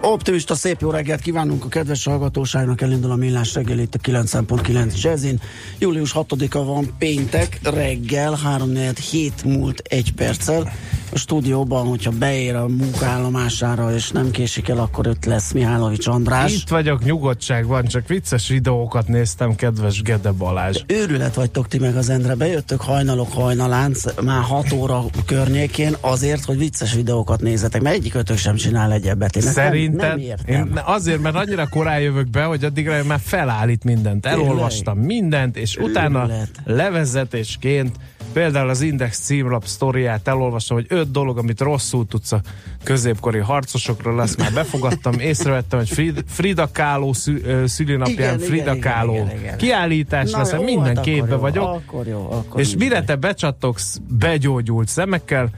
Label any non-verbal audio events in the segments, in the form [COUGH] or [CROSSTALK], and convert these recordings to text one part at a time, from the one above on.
Optimista szép jó reggelt kívánunk a kedves hallgatóságnak, elindul a millás reggel itt a 9.9 Jazzin. Július 6-a van péntek, reggel, 3 hét múlt egy perccel. A stúdióban, hogyha beér a munkállomására és nem késik el, akkor ott lesz Mihálovics András. Itt vagyok, nyugodtság van, csak vicces videókat néztem, kedves Gede Balázs. Őrület vagytok ti meg az Endre, bejöttök hajnalok hajnalánc, már 6 óra környékén azért, hogy vicces videókat nézzetek, mert egyik ötök sem csinál egyebbet. Én ezt Szerinted? nem, értem. én azért, mert annyira korán jövök be, hogy addigra már felállít mindent. Elolvastam mindent, és utána Őrület. levezetésként például az Index címlap sztoriát elolvastam, hogy öt dolog, amit rosszul tudsz a középkori harcosokról, azt már befogadtam, [LAUGHS] észrevettem, hogy Frida, Frida Kahlo szü, szülinapján Igen, Frida igen, Kahlo igen, igen, igen. kiállítás Na lesz, jó, minden hát képbe akkor jó, vagyok. Akkor jó, akkor És mire te becsattogsz begyógyult szemekkel,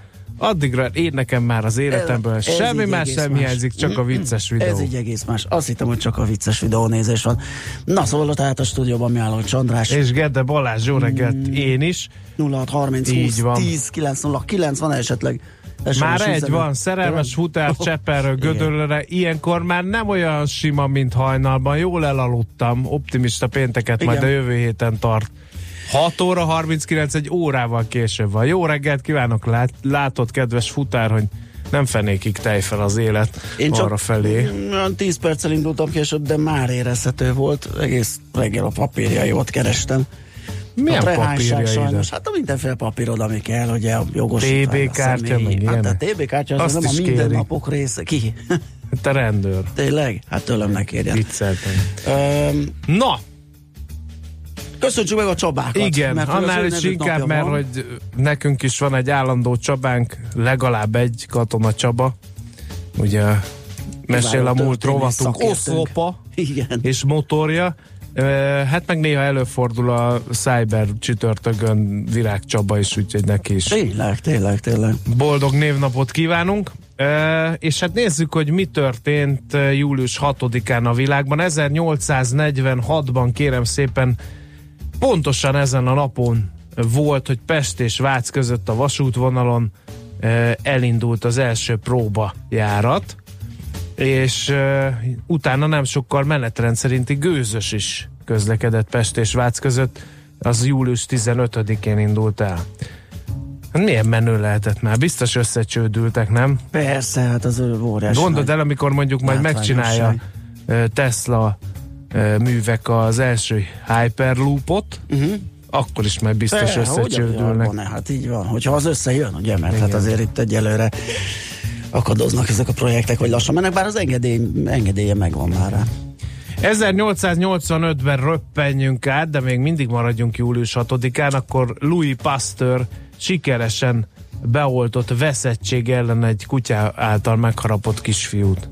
addigra én nekem már az életemből Ez semmi így más nem más. hiányzik, csak a vicces videó. Ez így egész más. Azt hittem, hogy csak a vicces videónézés van. Na szóval tehát a stúdióban mi álló Csandrás. És Gede Balázs, jó reggelt, én is. 0630 Így 20 van. 10 909 van esetleg SMS Már egy üzenet. van, szerelmes futár [LAUGHS] Cseperről Igen. Gödöllőre. Ilyenkor már nem olyan sima, mint hajnalban. Jól elaludtam. Optimista pénteket majd a Igen. jövő héten tart. 6 óra 39, egy órával később van. Jó reggelt kívánok, lát, látod, kedves futár, hogy nem fenékig tej fel az élet Én csak arra felé. olyan 10 perccel indultam később, de már érezhető volt. Egész reggel a papírjai ott kerestem. Milyen a prehányság papírja ide? sajnos. Hát a mindenféle papírod, ami kell, ugye a jogosítvány. TB kártya, meg Hát a. TB kártya az nem a is kéri. mindennapok része. Ki? Te rendőr. Tényleg? Hát tőlem ne kérjen. Vicceltem. Öm, Na, köszöntsük meg a Csabákat. Igen, mert annál is inkább, mert van. hogy nekünk is van egy állandó Csabánk, legalább egy katona Csaba. Ugye mesél a múlt rovatunk oszlopa Igen. és motorja. Hát meg néha előfordul a Cyber csütörtökön Virág Csaba is, úgyhogy neki is Tényleg, tényleg, tényleg. boldog névnapot kívánunk. És hát nézzük, hogy mi történt július 6-án a világban. 1846-ban kérem szépen pontosan ezen a napon volt, hogy Pest és Vác között a vasútvonalon ö, elindult az első próbajárat, és ö, utána nem sokkal menetrend szerinti gőzös is közlekedett Pest és Vác között, az július 15-én indult el. Hát milyen menő lehetett már? Biztos összecsődültek, nem? Persze, hát az ő óriási. Gondold el, amikor mondjuk majd megcsinálja ö, Tesla művek az első Hyperloopot, Uh-huh. akkor is majd biztos hogy összecsődülnek. Hát így van. Hogyha az összejön, ugye, mert Igen. hát azért itt egyelőre akadoznak ezek a projektek, hogy lassan mennek, bár az engedély, engedélye megvan már rá. 1885-ben röppenjünk át, de még mindig maradjunk július 6-án, akkor Louis Pasteur sikeresen beoltott veszettség ellen egy kutya által megharapott kisfiút.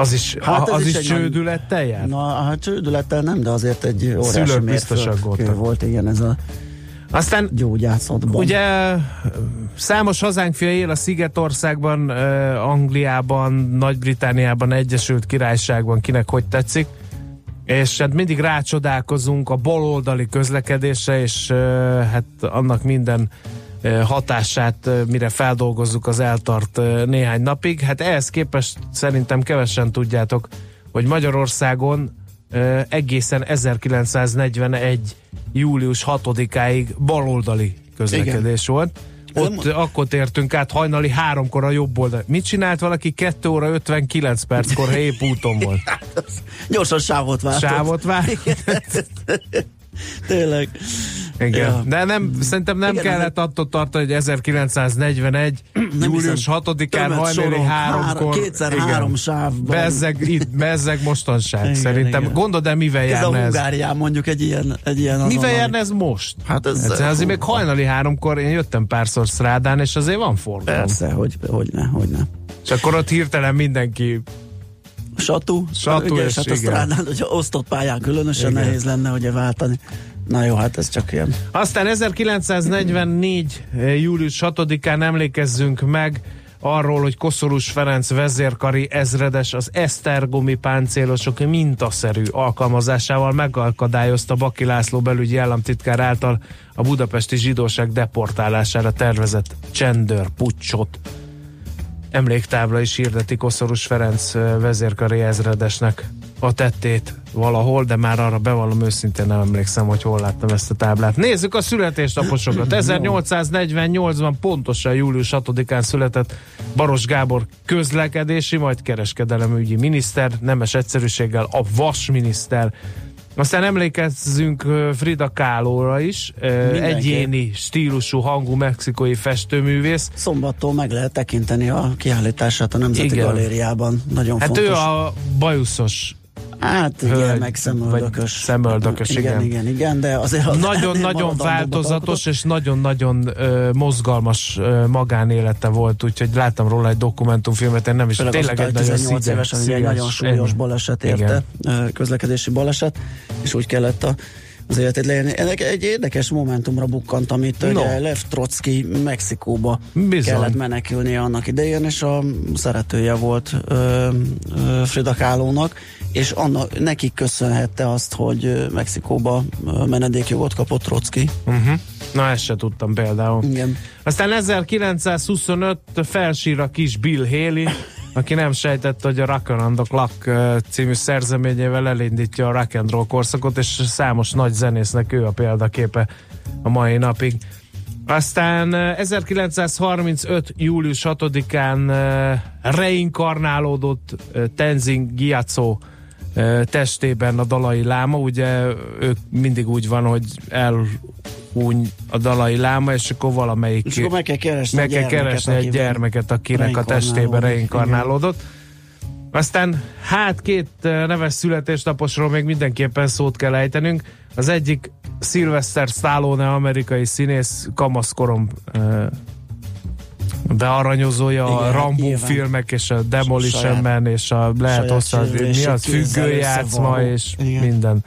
Az is, Hát az is is, csődülettel jár? Na, hát csődülettel nem, de azért egy óriási mérföldkő volt, igen, ez a Aztán gyógyászatban. Ugye számos hazánk fia él a Szigetországban, eh, Angliában, Nagy-Britániában, Egyesült Királyságban, kinek hogy tetszik. És hát mindig rácsodálkozunk a baloldali közlekedésre, és eh, hát annak minden hatását, mire feldolgozzuk, az eltart néhány napig. Hát ehhez képest szerintem kevesen tudjátok, hogy Magyarországon egészen 1941. július 6-áig baloldali közlekedés Igen. volt. Ott Nem- akkor tértünk át hajnali háromkor a jobb oldal. Mit csinált valaki 2 óra 59 perckor, épp úton volt? [LAUGHS] Gyorsan sávot váltott. Sávot vár? [LAUGHS] Tényleg. Igen. Ja. De nem, szerintem nem Igen, kellett attól tartani, hogy 1941. július 6-án Tömött hajnali háromkor. Kétszer Igen. három sávban. Bezzeg, itt, bezzeg mostanság. Igen, Szerintem. igen. Gondold el, mivel Ez a járna ez? Hungárián mondjuk egy ilyen, egy ilyen Mivel járna ez most? Hát ez- Egyszer, azért még hajnali háromkor én jöttem párszor Szrádán, és azért van forgalom. Persze, hogy, hogy ne, hogy ne. És akkor ott hirtelen mindenki Satú, Satú ugye, és hát a igen. strádán, hogyha osztott pályán különösen Igen. nehéz lenne ugye váltani. Na jó, hát ez csak ilyen. Aztán 1944. július 6-án emlékezzünk meg arról, hogy Koszorús Ferenc vezérkari ezredes az esztergomi páncélosok mintaszerű alkalmazásával megakadályozta Baki László belügyi államtitkár által a budapesti zsidóság deportálására tervezett csendőr pucsot. Emléktábla is hirdeti Koszorús Ferenc ö, vezérkari ezredesnek a tettét valahol, de már arra bevallom őszintén nem emlékszem, hogy hol láttam ezt a táblát. Nézzük a születésnaposokat. 1848-ban pontosan július 6-án született Baros Gábor közlekedési, majd kereskedelemügyi miniszter, nemes egyszerűséggel a vasminiszter. Aztán emlékezzünk Frida Kahlo-ra is, ö, Mindenképp. egyéni stílusú hangú mexikói festőművész. Szombattól meg lehet tekinteni a kiállítását a Nemzeti Igen. Galériában. Nagyon Hát fontos. ő a bajuszos Hát Hölgy, igen, meg szemöldökös. szemöldökös, igen. igen. Igen, igen, de azért az nagyon-nagyon [LAUGHS] változatos és nagyon-nagyon ö, mozgalmas ö, magánélete volt, úgyhogy láttam róla egy dokumentumfilmet, én nem is Főleg tényleg egy nagyon 18 szíves, évesen, ugye egy nagyon súlyos baleset érte, ö, közlekedési baleset, és úgy kellett a az életét leélni. Ennek egy érdekes momentumra bukkant, amit No. ugye Lev Trotsky Mexikóba Bizony. kellett menekülnie annak idején, és a szeretője volt ö, ö, Frida Kahlo-nak, és annak, neki köszönhette azt, hogy Mexikóba menedékjogot kapott Trotsky. Uh-huh. Na, ezt se tudtam például. Igen. Aztán 1925 felsír a kis Bill Haley, aki nem sejtette, hogy a Rock and Clock című szerzeményével elindítja a rock and roll korszakot, és számos nagy zenésznek ő a példaképe a mai napig. Aztán ö, 1935. július 6-án ö, reinkarnálódott Tenzin Gyatso testében a dalai láma, ugye ők mindig úgy van, hogy elhúny a dalai láma, és akkor valamelyik És akkor meg kell keresni meg egy kell gyermeket, keresni egy gyermeket, akinek a testében reinkarnálódott. Aztán hát két neves születésnaposról még mindenképpen szót kell ejtenünk. Az egyik Sylvester Stallone, amerikai színész, kamaszkorom bearanyozója a Igen, Rambo nyilván. filmek és a Demolition Saját- Man és a lehet hozzá, mi az függőjátszma és Igen. minden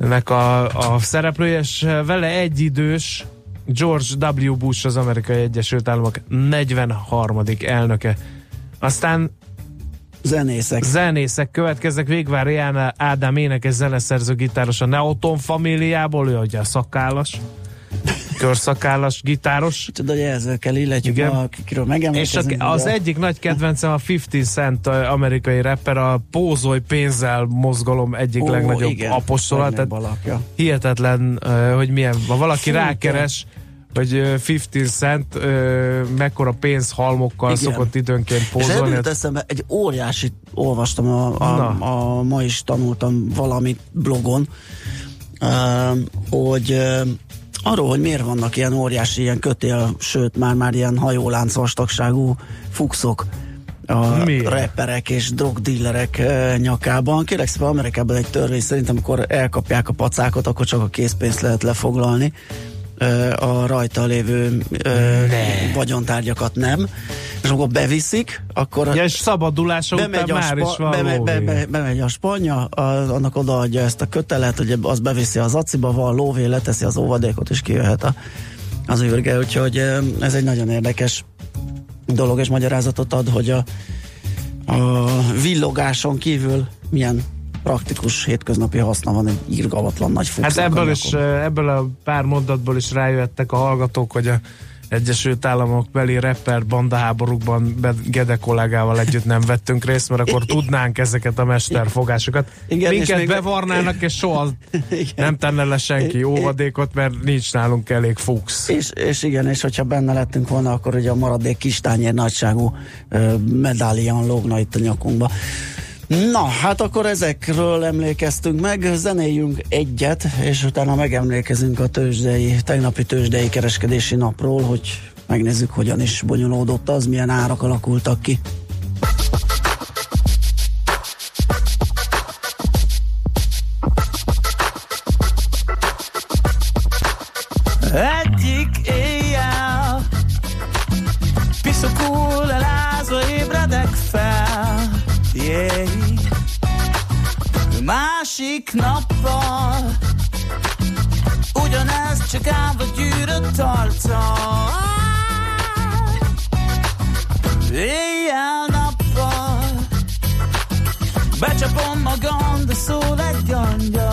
ennek a, a szereplője, és vele egyidős George W. Bush az Amerikai Egyesült Államok 43. elnöke. Aztán Zenészek. zenészek következnek, Végvár Ján Ádám énekes zeneszerző gitáros a Neoton familiából, ő ugye a szakállas, körszakállas gitáros. Tudod, hogy ezzel kell illetjük, Igen. ma, akiről És a, az ugye? egyik nagy kedvencem a 50 Cent a amerikai rapper, a pózolj pénzzel mozgalom egyik Ó, legnagyobb igen, apostola. Tehát hihetetlen, ö, hogy milyen, ha valaki Fú, rákeres, hogy ö, 50 cent ö, mekkora pénzhalmokkal Igen. szokott időnként És pózolni. ebből jut eszembe, egy óriási, olvastam, a, a, Na. a, ma is tanultam valamit blogon, uh, hogy uh, arról, hogy miért vannak ilyen óriási, ilyen kötél, sőt, már-már ilyen hajólánc vastagságú fuxok a Miért? rapperek és drogdillerek uh, nyakában. Kérlek szépen Amerikában egy törvény szerint, amikor elkapják a pacákot, akkor csak a készpénzt lehet lefoglalni a rajta lévő ö, vagyontárgyakat nem. És amikor beviszik, akkor Ja, és szabadulása után bemegy a, már is spa, van beme, be, be, bemegy a spanya, a, annak odaadja ezt a kötelet, hogy az beviszi az aciba, van lóvé, leteszi az óvadékot, és kijöhet a, az űrge, úgyhogy ez egy nagyon érdekes dolog, és magyarázatot ad, hogy a, a villogáson kívül milyen praktikus hétköznapi haszna van egy irgalmatlan nagy Hát ebből, is, ebből a pár mondatból is rájöttek a hallgatók, hogy a Egyesült Államok beli rapper bandaháborúkban Gede kollégával együtt nem vettünk részt, mert akkor [LAUGHS] tudnánk ezeket a mesterfogásokat. Igen, és Minket még- bevarnának, és soha [LAUGHS] nem tenne le senki óvadékot, mert nincs nálunk elég fuchs. És, és igen, és hogyha benne lettünk volna, akkor ugye a maradék kis tányér nagyságú ö, medálián lógna itt a nyakunkba. Na, hát akkor ezekről emlékeztünk meg, zenéljünk egyet, és utána megemlékezünk a tőzsdei, tegnapi tőzsdei kereskedési napról, hogy megnézzük, hogyan is bonyolódott az, milyen árak alakultak ki. Másik nappal. Ugyanez csak állva gyűrött arccal Éjjel-nappal Becsapom magam, de szól egy angyal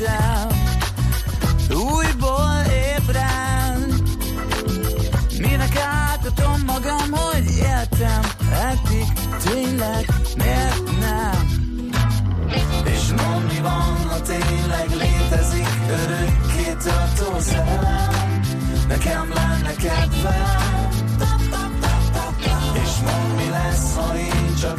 nőttem, újból ébren. Minek átadom magam, hogy éltem, eddig tényleg miért nem? És mondd mi van, ha tényleg létezik örökké tartó szerelem, nekem lenne kedvem. És mondd mi lesz, ha én csak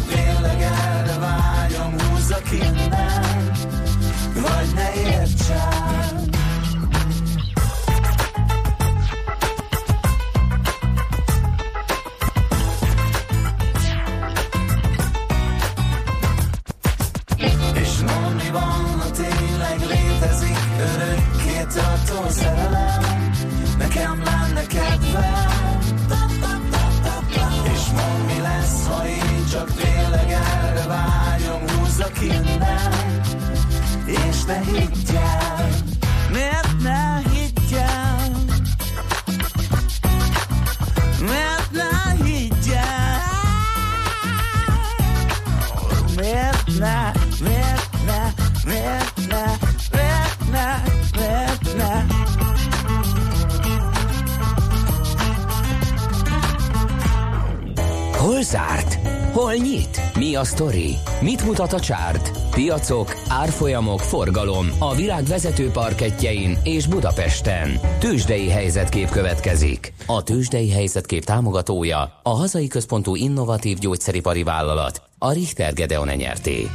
a sztori? Mit mutat a csárt? Piacok, árfolyamok, forgalom a világ vezető parketjein és Budapesten. Tősdei helyzetkép következik. A Tősdei helyzetkép támogatója a hazai központú innovatív gyógyszeripari vállalat, a Richter Gedeon nyerté.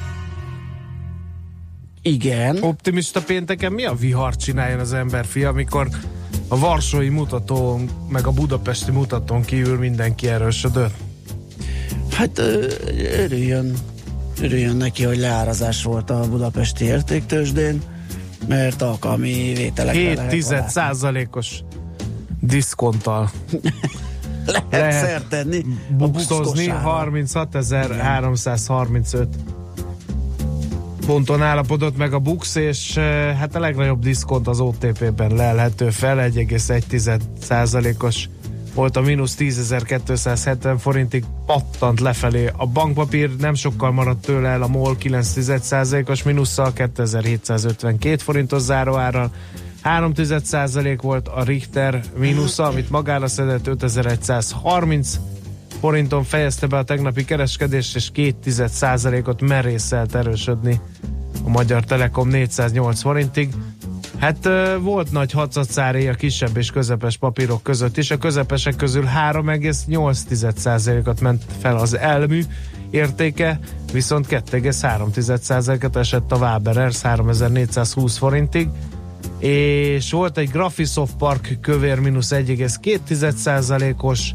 Igen, Optimista pénteken mi a vihar csináljon az emberfia, amikor a varsói mutatón, meg a budapesti mutatón kívül mindenki erősödött? Hát örüljön, örüljön neki, hogy leárazás volt a budapesti értéktősdén, mert alkalmi vételekre 7 lehet tized valázni. százalékos diszkonttal [LAUGHS] lehet, lehet szert tenni buxkosára. 36.335 ponton állapodott meg a Bux, és hát a legnagyobb diszkont az OTP-ben lelhető fel, 1,1 százalékos volt a mínusz 10.270 forintig pattant lefelé. A bankpapír nem sokkal maradt tőle el a MOL 9,1%-os mínusszal 2752 forintos záróárral. 3 százalék volt a Richter mínusza, amit magára szedett 5130 forinton fejezte be a tegnapi kereskedést, és 2 százalékot merészelt erősödni a Magyar Telekom 408 forintig. Hát volt nagy hacacáré a kisebb és közepes papírok között is. A közepesek közül 3,8%-at ment fel az elmű értéke, viszont 2,3%-et esett a Waberers 3420 forintig és volt egy Graphisoft Park kövér mínusz 1,2%-os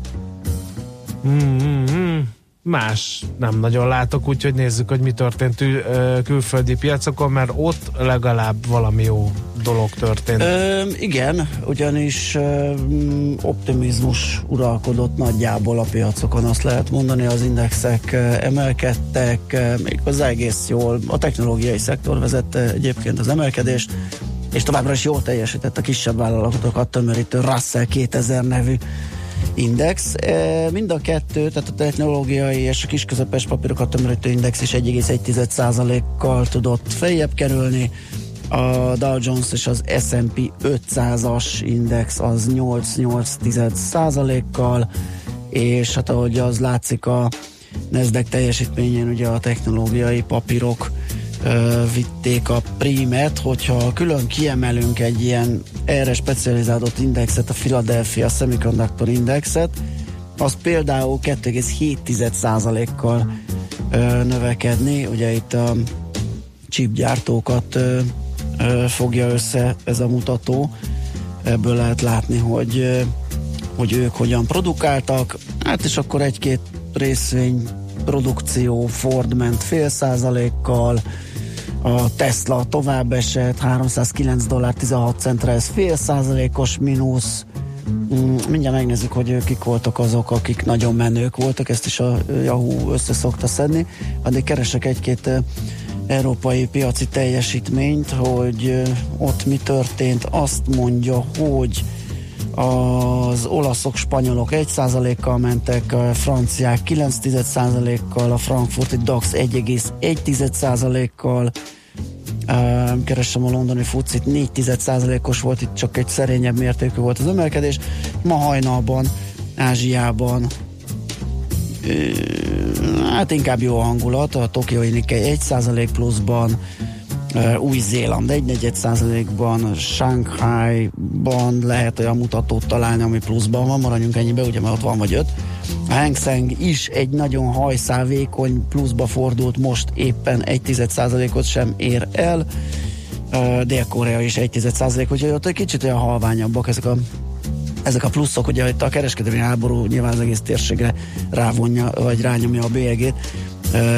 mm-hmm. Más nem nagyon látok, úgyhogy nézzük, hogy mi történt ül, külföldi piacokon, mert ott legalább valami jó dolog történt. Ö, igen, ugyanis ö, optimizmus uralkodott nagyjából a piacokon, azt lehet mondani, az indexek emelkedtek, ö, méghozzá egész jól. A technológiai szektor vezette egyébként az emelkedést, és továbbra is jól teljesített a kisebb vállalatokat tömörítő Russell 2000 nevű index. Mind a kettő, tehát a technológiai és a kisközepes papírokat tömörítő index is 1,1%-kal tudott feljebb kerülni. A Dow Jones és az S&P 500-as index az 8,8%-kal, és hát ahogy az látszik a Nasdaq teljesítményén, ugye a technológiai papírok vitték a prímet, hogyha külön kiemelünk egy ilyen erre specializálódott indexet, a Philadelphia Semiconductor Indexet, az például 2,7%-kal növekedni, ugye itt a chipgyártókat ö, ö, fogja össze ez a mutató, ebből lehet látni, hogy, ö, hogy ők hogyan produkáltak, hát és akkor egy-két részvény produkció Ford ment fél százalékkal, a Tesla tovább esett, 309 dollár 16 centre, ez fél százalékos mínusz. Mm, mindjárt megnézzük, hogy kik voltak azok, akik nagyon menők voltak, ezt is a Yahoo össze szokta szedni. Addig keresek egy-két európai piaci teljesítményt, hogy ott mi történt. Azt mondja, hogy az olaszok, spanyolok 1%-kal mentek, a franciák 9%-kal, a frankfurti DAX 1,1%-kal, keresem a londoni fucit, 4%-os volt, itt csak egy szerényebb mértékű volt az emelkedés. Ma hajnalban, Ázsiában hát inkább jó hangulat, a Tokioi Nikkei 1% pluszban, új-Zéland 1 százalékban, Shanghai-ban lehet olyan mutatót találni, ami pluszban van, maradjunk ennyibe, ugye, mert ott van vagy öt. A Hang Seng is egy nagyon hajszálvékony pluszba fordult, most éppen 1 százalékot sem ér el. Dél-Korea is 1 százalék, úgyhogy ott egy kicsit olyan halványabbak ezek a ezek a pluszok, ugye itt a kereskedelmi háború nyilván az egész térségre rávonja, vagy rányomja a bélyegét,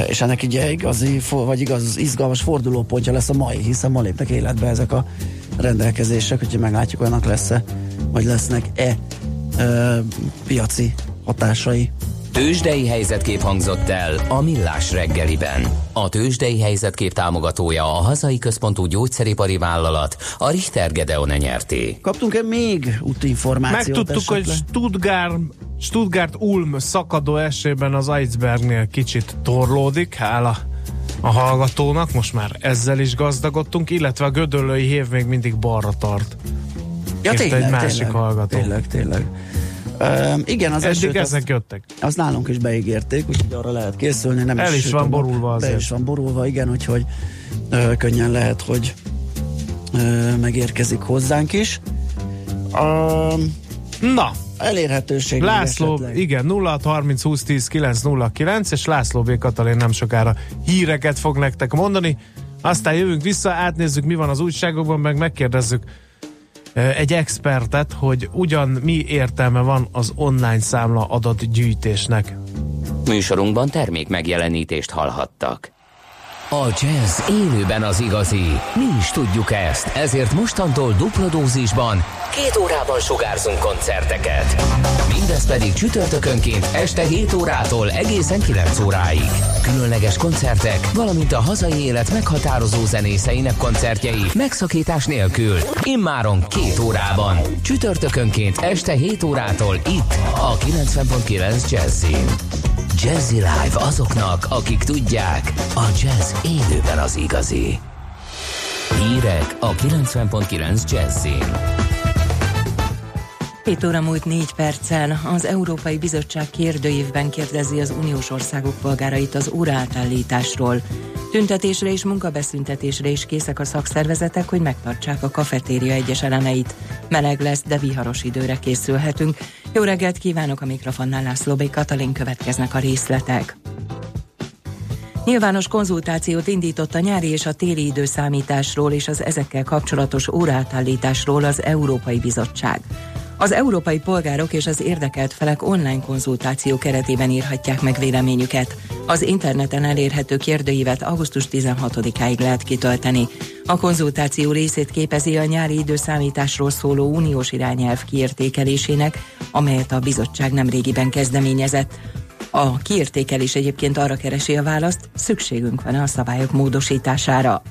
és ennek ugye igazi, vagy igaz, izgalmas fordulópontja lesz a mai, hiszen ma lépnek életbe ezek a rendelkezések, úgyhogy meglátjuk, olyanak lesz-e, vagy lesznek-e e, piaci hatásai. Tőzsdei helyzetkép hangzott el a Millás reggeliben. A Tőzsdei helyzetkép támogatója a hazai központú gyógyszeripari vállalat, a Richter Gedeon nyerté. Kaptunk-e még útinformációt? Megtudtuk, esetleg? hogy Stuttgart, Stuttgart Ulm szakadó esében az icebergnél kicsit torlódik, hála a hallgatónak, most már ezzel is gazdagodtunk, illetve a gödöllői hév még mindig balra tart. Ja, tényleg, egy másik tényleg, hallgató. Tényleg, tényleg. Um, igen, az Eddig esőt ezek azt, jöttek. azt nálunk is beígérték, úgyhogy arra lehet készülni. Nem El is van sütöm, borulva Be azért. is van borulva, igen, úgyhogy ö, könnyen lehet, hogy ö, megérkezik hozzánk is. Um, Na, elérhetőség. László, esetleg. igen, 0 30 20 10 909, és László B. Katalin nem sokára híreket fog nektek mondani. Aztán jövünk vissza, átnézzük, mi van az újságokban, meg megkérdezzük eh, egy expertet, hogy ugyan mi értelme van az online számla adatgyűjtésnek. Műsorunkban termék megjelenítést hallhattak. A jazz élőben az igazi. Mi is tudjuk ezt, ezért mostantól dupla dózisban két órában sugárzunk koncerteket. Mindez pedig csütörtökönként este 7 órától egészen 9 óráig. Különleges koncertek, valamint a hazai élet meghatározó zenészeinek koncertjei megszakítás nélkül. Immáron két órában. Csütörtökönként este 7 órától itt a 90.9 Jazzin. Jazzy Live azoknak, akik tudják, a jazz élőben az igazi. Hírek a 90.9 Jazzin. 7 óra múlt 4 perccel az Európai Bizottság kérdőívben kérdezi az uniós országok polgárait az óraátállításról. Tüntetésre és munkabeszüntetésre is készek a szakszervezetek, hogy megtartsák a kafetéria egyes elemeit. Meleg lesz, de viharos időre készülhetünk. Jó reggelt kívánok a mikrofonnál László B. Katalin következnek a részletek. Nyilvános konzultációt indított a nyári és a téli időszámításról és az ezekkel kapcsolatos órátállításról az Európai Bizottság. Az európai polgárok és az érdekelt felek online konzultáció keretében írhatják meg véleményüket. Az interneten elérhető kérdőívet augusztus 16-áig lehet kitölteni. A konzultáció részét képezi a nyári időszámításról szóló uniós irányelv kiértékelésének, amelyet a bizottság nemrégiben kezdeményezett. A kiértékelés egyébként arra keresi a választ, szükségünk van a szabályok módosítására.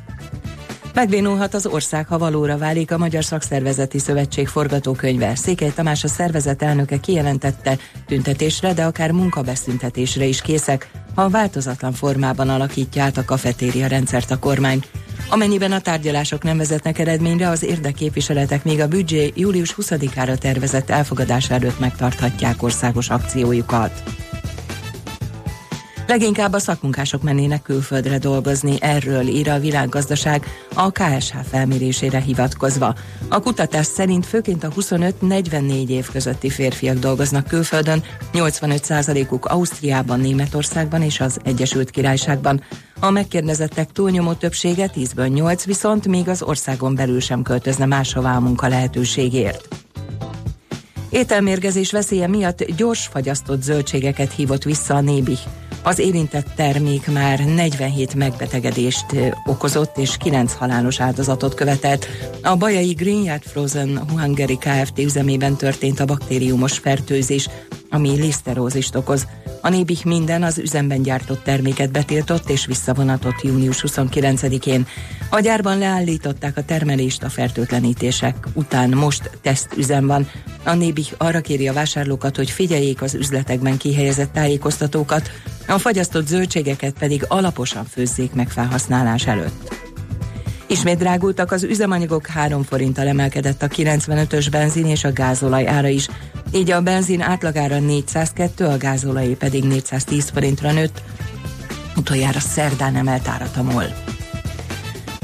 Megbénulhat az ország, ha valóra válik a Magyar Szakszervezeti Szövetség forgatókönyve. Székely Tamás a szervezet elnöke kijelentette, tüntetésre, de akár munkabeszüntetésre is készek, ha változatlan formában alakítja át a kafetéria rendszert a kormány. Amennyiben a tárgyalások nem vezetnek eredményre, az érdekképviseletek még a büdzsé július 20-ára tervezett elfogadása előtt megtarthatják országos akciójukat. Leginkább a szakmunkások mennének külföldre dolgozni, erről ír a világgazdaság a KSH felmérésére hivatkozva. A kutatás szerint főként a 25-44 év közötti férfiak dolgoznak külföldön, 85%-uk Ausztriában, Németországban és az Egyesült Királyságban. A megkérdezettek túlnyomó többsége 10-ből 8 viszont még az országon belül sem költözne máshová a munka lehetőségért. Ételmérgezés veszélye miatt gyors fagyasztott zöldségeket hívott vissza a Nébi. Az érintett termék már 47 megbetegedést okozott és 9 halálos áldozatot követett. A bajai Greenyard Frozen Hungary Kft. üzemében történt a baktériumos fertőzés, ami liszterózist okoz. A Nébih minden az üzemben gyártott terméket betiltott és visszavonatott június 29-én. A gyárban leállították a termelést a fertőtlenítések után most tesztüzem van. A Nébih arra kéri a vásárlókat, hogy figyeljék az üzletekben kihelyezett tájékoztatókat, a fagyasztott zöldségeket pedig alaposan főzzék meg felhasználás előtt. Ismét drágultak az üzemanyagok, 3 forinttal emelkedett a 95-ös benzin és a gázolaj ára is. Így a benzin átlagára 402, a gázolaj pedig 410 forintra nőtt. Utoljára szerdán emelt árat a MOL.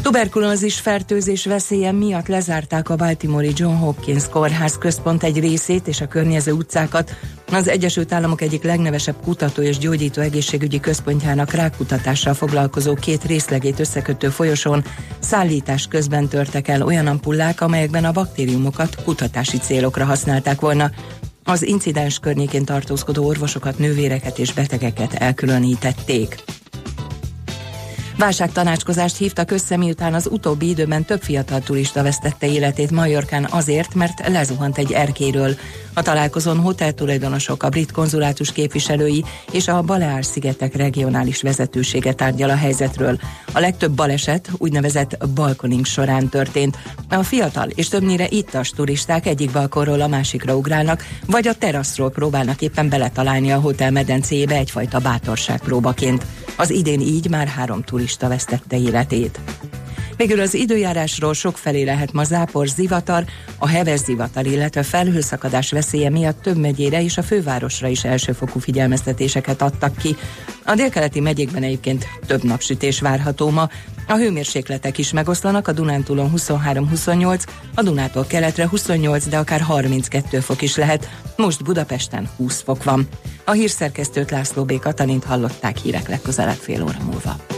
Tuberkulózis fertőzés veszélye miatt lezárták a Baltimore John Hopkins kórház központ egy részét és a környező utcákat. Az Egyesült Államok egyik legnevesebb kutató és gyógyító egészségügyi központjának rákutatással foglalkozó két részlegét összekötő folyosón szállítás közben törtek el olyan ampullák, amelyekben a baktériumokat kutatási célokra használták volna. Az incidens környékén tartózkodó orvosokat, nővéreket és betegeket elkülönítették. Válságtanácskozást hívtak össze, miután az utóbbi időben több fiatal turista vesztette életét Majorkán azért, mert lezuhant egy erkéről. A találkozón hoteltulajdonosok, a brit konzulátus képviselői és a Baleár-szigetek regionális vezetősége tárgyal a helyzetről. A legtöbb baleset úgynevezett balkoning során történt. A fiatal és többnyire ittas turisták egyik balkonról a másikra ugrálnak, vagy a teraszról próbálnak éppen beletalálni a hotel medencéjébe egyfajta bátorság próbaként. Az idén így már három turista vesztette életét. Végül az időjárásról sok felé lehet ma zápor, zivatar, a heves zivatar, illetve felhőszakadás veszélye miatt több megyére és a fővárosra is elsőfokú figyelmeztetéseket adtak ki. A délkeleti megyékben egyébként több napsütés várható ma, a hőmérsékletek is megoszlanak, a Dunántúlon 23-28, a Dunától keletre 28, de akár 32 fok is lehet. Most Budapesten 20 fok van. A hírszerkesztőt László B. Katalint hallották hírek legközelebb fél óra múlva.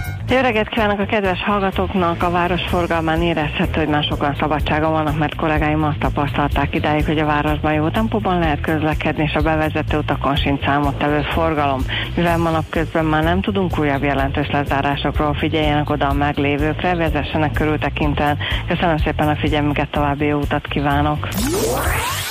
Jó reggelt kívánok a kedves hallgatóknak! A város forgalmán érezhető, hogy már sokan szabadságon vannak, mert kollégáim azt tapasztalták idáig, hogy a városban jó tempóban lehet közlekedni, és a bevezető utakon sincs számottevő forgalom. Mivel ma napközben már nem tudunk újabb jelentős lezárásokról, figyeljenek oda a meglévőkre, vezessenek körültekintően. Köszönöm szépen a figyelmüket, további jó utat kívánok!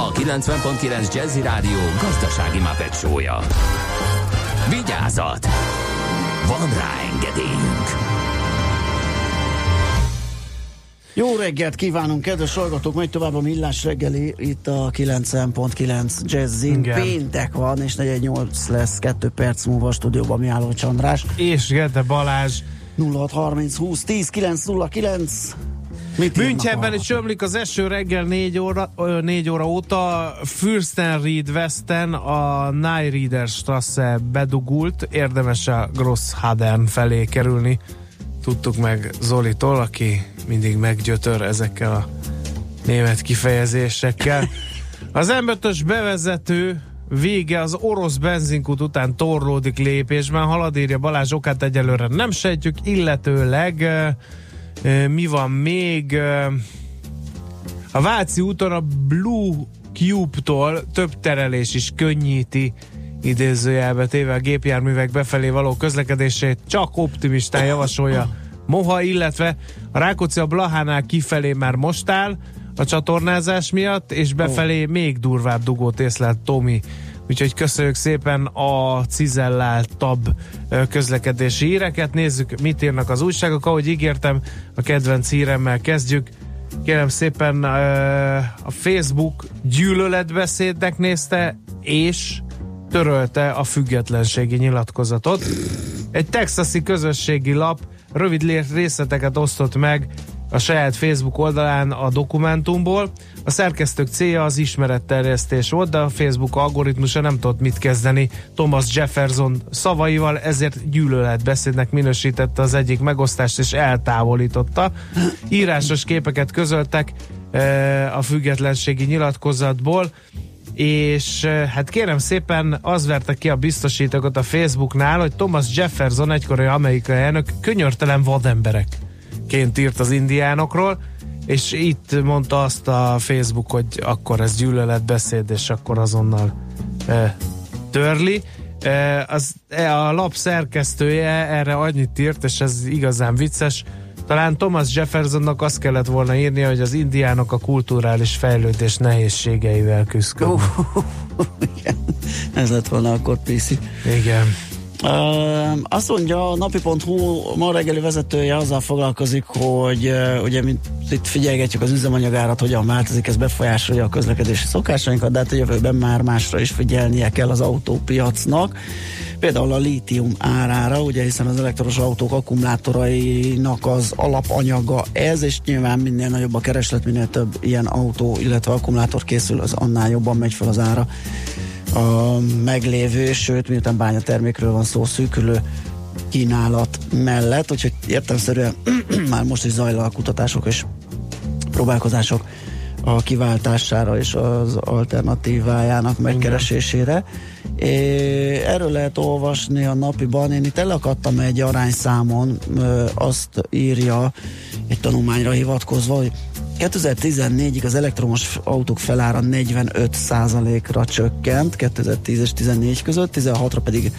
a 90.9 Jazzy Rádió gazdasági mapetsója. Vigyázat! Van rá engedélyünk! Jó reggelt kívánunk, kedves hallgatók, megy tovább a millás reggeli, itt a 90.9 Jazzin. Péntek van, és 48 lesz, 2 perc múlva a stúdióban mi álló Csandrás. És Gede Balázs. 0630 20 10 909 Mit Münchenben is ömlik az eső reggel 4 óra, ö, 4 óra óta. Fürstenried Westen a Nyrieder Strasse bedugult. Érdemes a Grosshaden felé kerülni. Tudtuk meg Zolitól, aki mindig meggyötör ezekkel a német kifejezésekkel. Az m bevezető vége az orosz benzinkút után torlódik lépésben, halad írja Balázs okát egyelőre nem sejtjük, illetőleg mi van még? A Váci úton a Blue Cube-tól több terelés is könnyíti idézőjelbe téve a gépjárművek befelé való közlekedését, csak optimistán javasolja Moha, illetve a Rákóczi a Blahánál kifelé már most áll a csatornázás miatt, és befelé még durvább dugót észlelt Tomi. Úgyhogy köszönjük szépen a cizelláltabb közlekedési híreket. Nézzük, mit írnak az újságok. Ahogy ígértem, a kedvenc híremmel kezdjük. Kérem szépen a Facebook gyűlöletbeszédnek nézte és törölte a függetlenségi nyilatkozatot. Egy texasi közösségi lap rövid részleteket osztott meg a saját Facebook oldalán a dokumentumból. A szerkesztők célja az ismeretterjesztés volt, de a Facebook algoritmusa nem tudott mit kezdeni Thomas Jefferson szavaival, ezért gyűlöletbeszédnek minősítette az egyik megosztást és eltávolította. Írásos képeket közöltek eh, a függetlenségi nyilatkozatból, és eh, hát kérem szépen az verte ki a biztosítékot a Facebooknál, hogy Thomas Jefferson egykori amerikai elnök könyörtelen vademberekként írt az indiánokról, és itt mondta azt a Facebook, hogy akkor ez gyűlöletbeszéd, és akkor azonnal e, törli. E, az, e, a lap szerkesztője erre annyit írt, és ez igazán vicces, talán Thomas Jeffersonnak azt kellett volna írnia, hogy az indiánok a kulturális fejlődés nehézségeivel küzdködnek. [LAUGHS] Igen, ez lett volna akkor PC. Igen. Azt mondja, a napi.hu ma reggeli vezetője azzal foglalkozik, hogy ugye mint itt figyelgetjük az üzemanyagárat, hogyan változik, ez befolyásolja a közlekedési szokásainkat, de hát a jövőben már másra is figyelnie kell az autópiacnak. Például a lítium árára, ugye hiszen az elektromos autók akkumulátorainak az alapanyaga ez, és nyilván minél nagyobb a kereslet, minél több ilyen autó, illetve akkumulátor készül, az annál jobban megy fel az ára a meglévő, sőt, miután bányatermékről van szó, szűkülő kínálat mellett, úgyhogy értelmszerűen [CLEARS THROAT] már most is zajlanak kutatások és próbálkozások a kiváltására és az alternatívájának megkeresésére. É, erről lehet olvasni a napiban. Én itt elakadtam egy arányszámon, azt írja egy tanulmányra hivatkozva, hogy 2014-ig az elektromos autók felára 45%-ra csökkent 2010 és 14 között, 16-ra pedig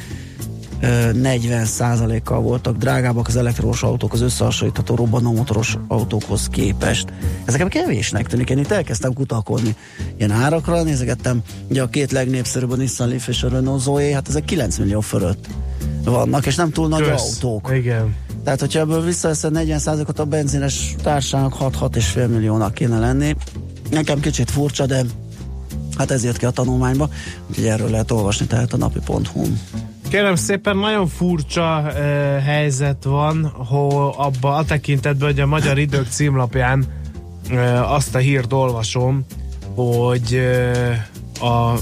ö, 40%-kal voltak drágábbak az elektromos autók az összehasonlítható robbanómotoros autókhoz képest. Ez nekem kevésnek tűnik, én itt elkezdtem kutakodni ilyen árakra, nézegettem, ugye a két legnépszerűbb a Nissan Leaf és a Renault Zoe, hát ezek 9 millió fölött vannak, és nem túl nagy Kösz. autók. Igen. Tehát, hogyha ebből visszaveszed 40%-ot a benzines társának 6-6,5 milliónak kéne lenni. Nekem kicsit furcsa, de hát ez jött ki a tanulmányba, úgyhogy erről lehet olvasni, tehát a napi.hu-n. Kérem szépen, nagyon furcsa uh, helyzet van, hogy abba a tekintetben, hogy a Magyar Idők címlapján uh, azt a hírt olvasom, hogy uh, a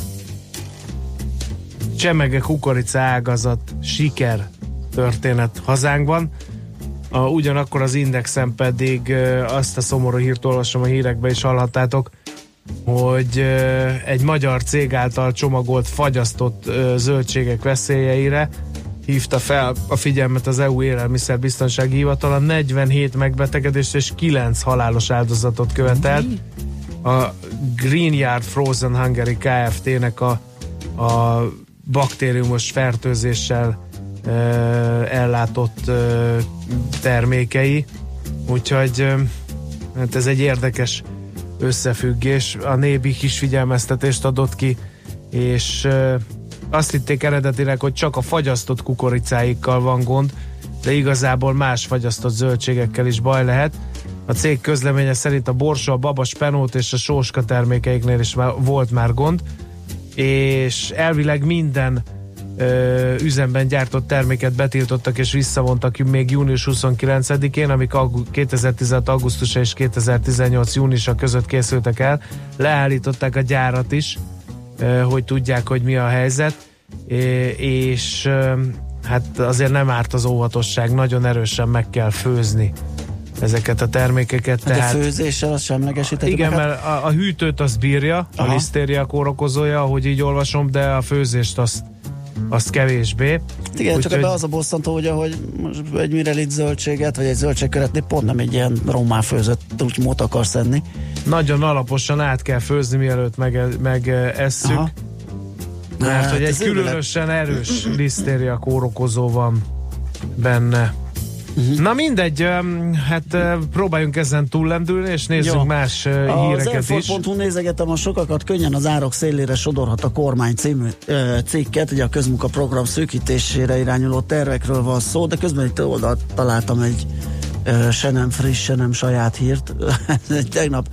csemege kukorica ágazat siker történet hazánkban. A, ugyanakkor az Indexen pedig azt a szomorú hírt olvasom a hírekbe is hallhattátok, hogy egy magyar cég által csomagolt, fagyasztott zöldségek veszélyeire hívta fel a figyelmet az EU élelmiszerbiztonsági hivatala, 47 megbetegedést és 9 halálos áldozatot követelt. A Green Yard Frozen Hungary Kft-nek a, a baktériumos fertőzéssel ellátott termékei. Úgyhogy hát ez egy érdekes összefüggés. A Nébik is figyelmeztetést adott ki, és azt hitték eredetileg, hogy csak a fagyasztott kukoricáikkal van gond, de igazából más fagyasztott zöldségekkel is baj lehet. A cég közleménye szerint a borsó, a baba, spenót és a sóska termékeiknél is volt már gond, és elvileg minden ö, üzemben gyártott terméket betiltottak és visszavontak még június 29-én, amik augu- 2016. augusztusa és 2018. júniusa között készültek el. Leállították a gyárat is, ö, hogy tudják, hogy mi a helyzet, és ö, hát azért nem árt az óvatosság, nagyon erősen meg kell főzni ezeket a termékeket. De főzéssel azt semlegesítettük. Igen, meg, hát mert a, a hűtőt az bírja, Aha. a lisztéria kórokozója, ahogy így olvasom, de a főzést azt, azt kevésbé. Igen, csak Úgyhogy- ebbe az a bosszantó, ugye, hogy most egy mirelit zöldséget, vagy egy zöldségköretni pont nem egy ilyen rommá főzött úgymód akarsz enni. Nagyon alaposan át kell főzni, mielőtt meg, meg esszük. Aha. Mert Hát hogy egy különösen erős lisztéria kórokozó van benne. Uh-huh. Na mindegy, hát próbáljunk ezen túllendülni, és nézzük Jó. más Az híreket is. Enfor.hu nézegetem a sokakat, könnyen az árok szélére sodorhat a kormány című cikket, ugye a közmunkaprogram szűkítésére irányuló tervekről van szó, de közben itt oldalt találtam egy se nem friss, se nem saját hírt. [LAUGHS] Tegnap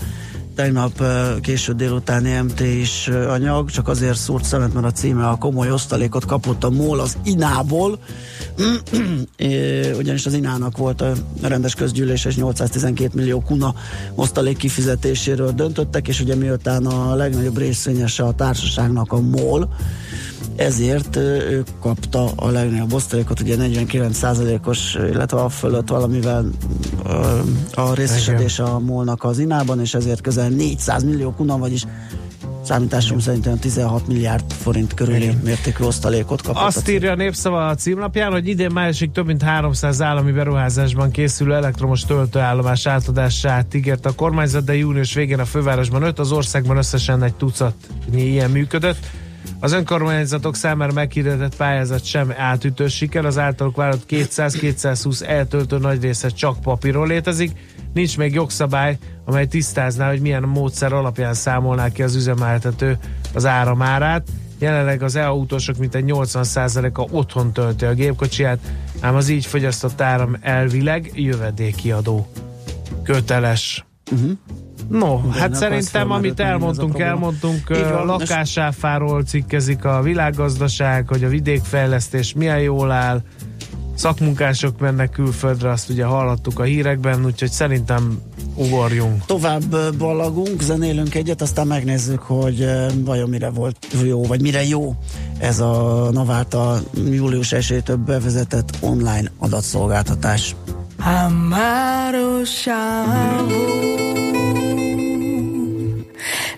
tegnap késő délutáni MT is anyag, csak azért szúrt szemet, mert a címe a komoly osztalékot kapott a MOL az Inából, [CLEARS THROAT] ugyanis az Inának volt a rendes közgyűlés és 812 millió kuna osztalék kifizetéséről döntöttek, és ugye miután a legnagyobb részvényese a társaságnak a MOL, ezért ő kapta a legnagyobb osztalékot, ugye 49%-os, illetve a fölött valamivel a részesedés a molnak az inában, és ezért közel 400 millió kuna, vagyis számításunk szerint olyan 16 milliárd forint körüli mértékű osztalékot kapott. a Azt cég. írja a Népszava a címlapján, hogy idén májusig több mint 300 állami beruházásban készülő elektromos töltőállomás átadását ígért a kormányzat, de június végén a fővárosban 5, az országban összesen egy tucatnyi ilyen működött. Az önkormányzatok számára meghirdetett pályázat sem átütő siker, az általuk vállalt 200-220 eltöltő nagy része csak papíron létezik, nincs még jogszabály, amely tisztázná, hogy milyen módszer alapján számolná ki az üzemeltető az áramárát. Jelenleg az e-autósok mintegy 80%-a otthon tölti a gépkocsiját, ám az így fogyasztott áram elvileg jövedéki adó köteles. Uh-huh. No, De hát szerintem, amit elmondtunk, elmondtunk, van, lakásáfáról cikkezik a világgazdaság, hogy a vidékfejlesztés milyen jól áll, szakmunkások mennek külföldre, azt ugye hallhattuk a hírekben, úgyhogy szerintem ugorjunk. Tovább ballagunk, zenélünk egyet, aztán megnézzük, hogy vajon mire volt jó, vagy mire jó ez a Naváta július 1 bevezetett online adatszolgáltatás. Amaro Shabu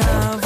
show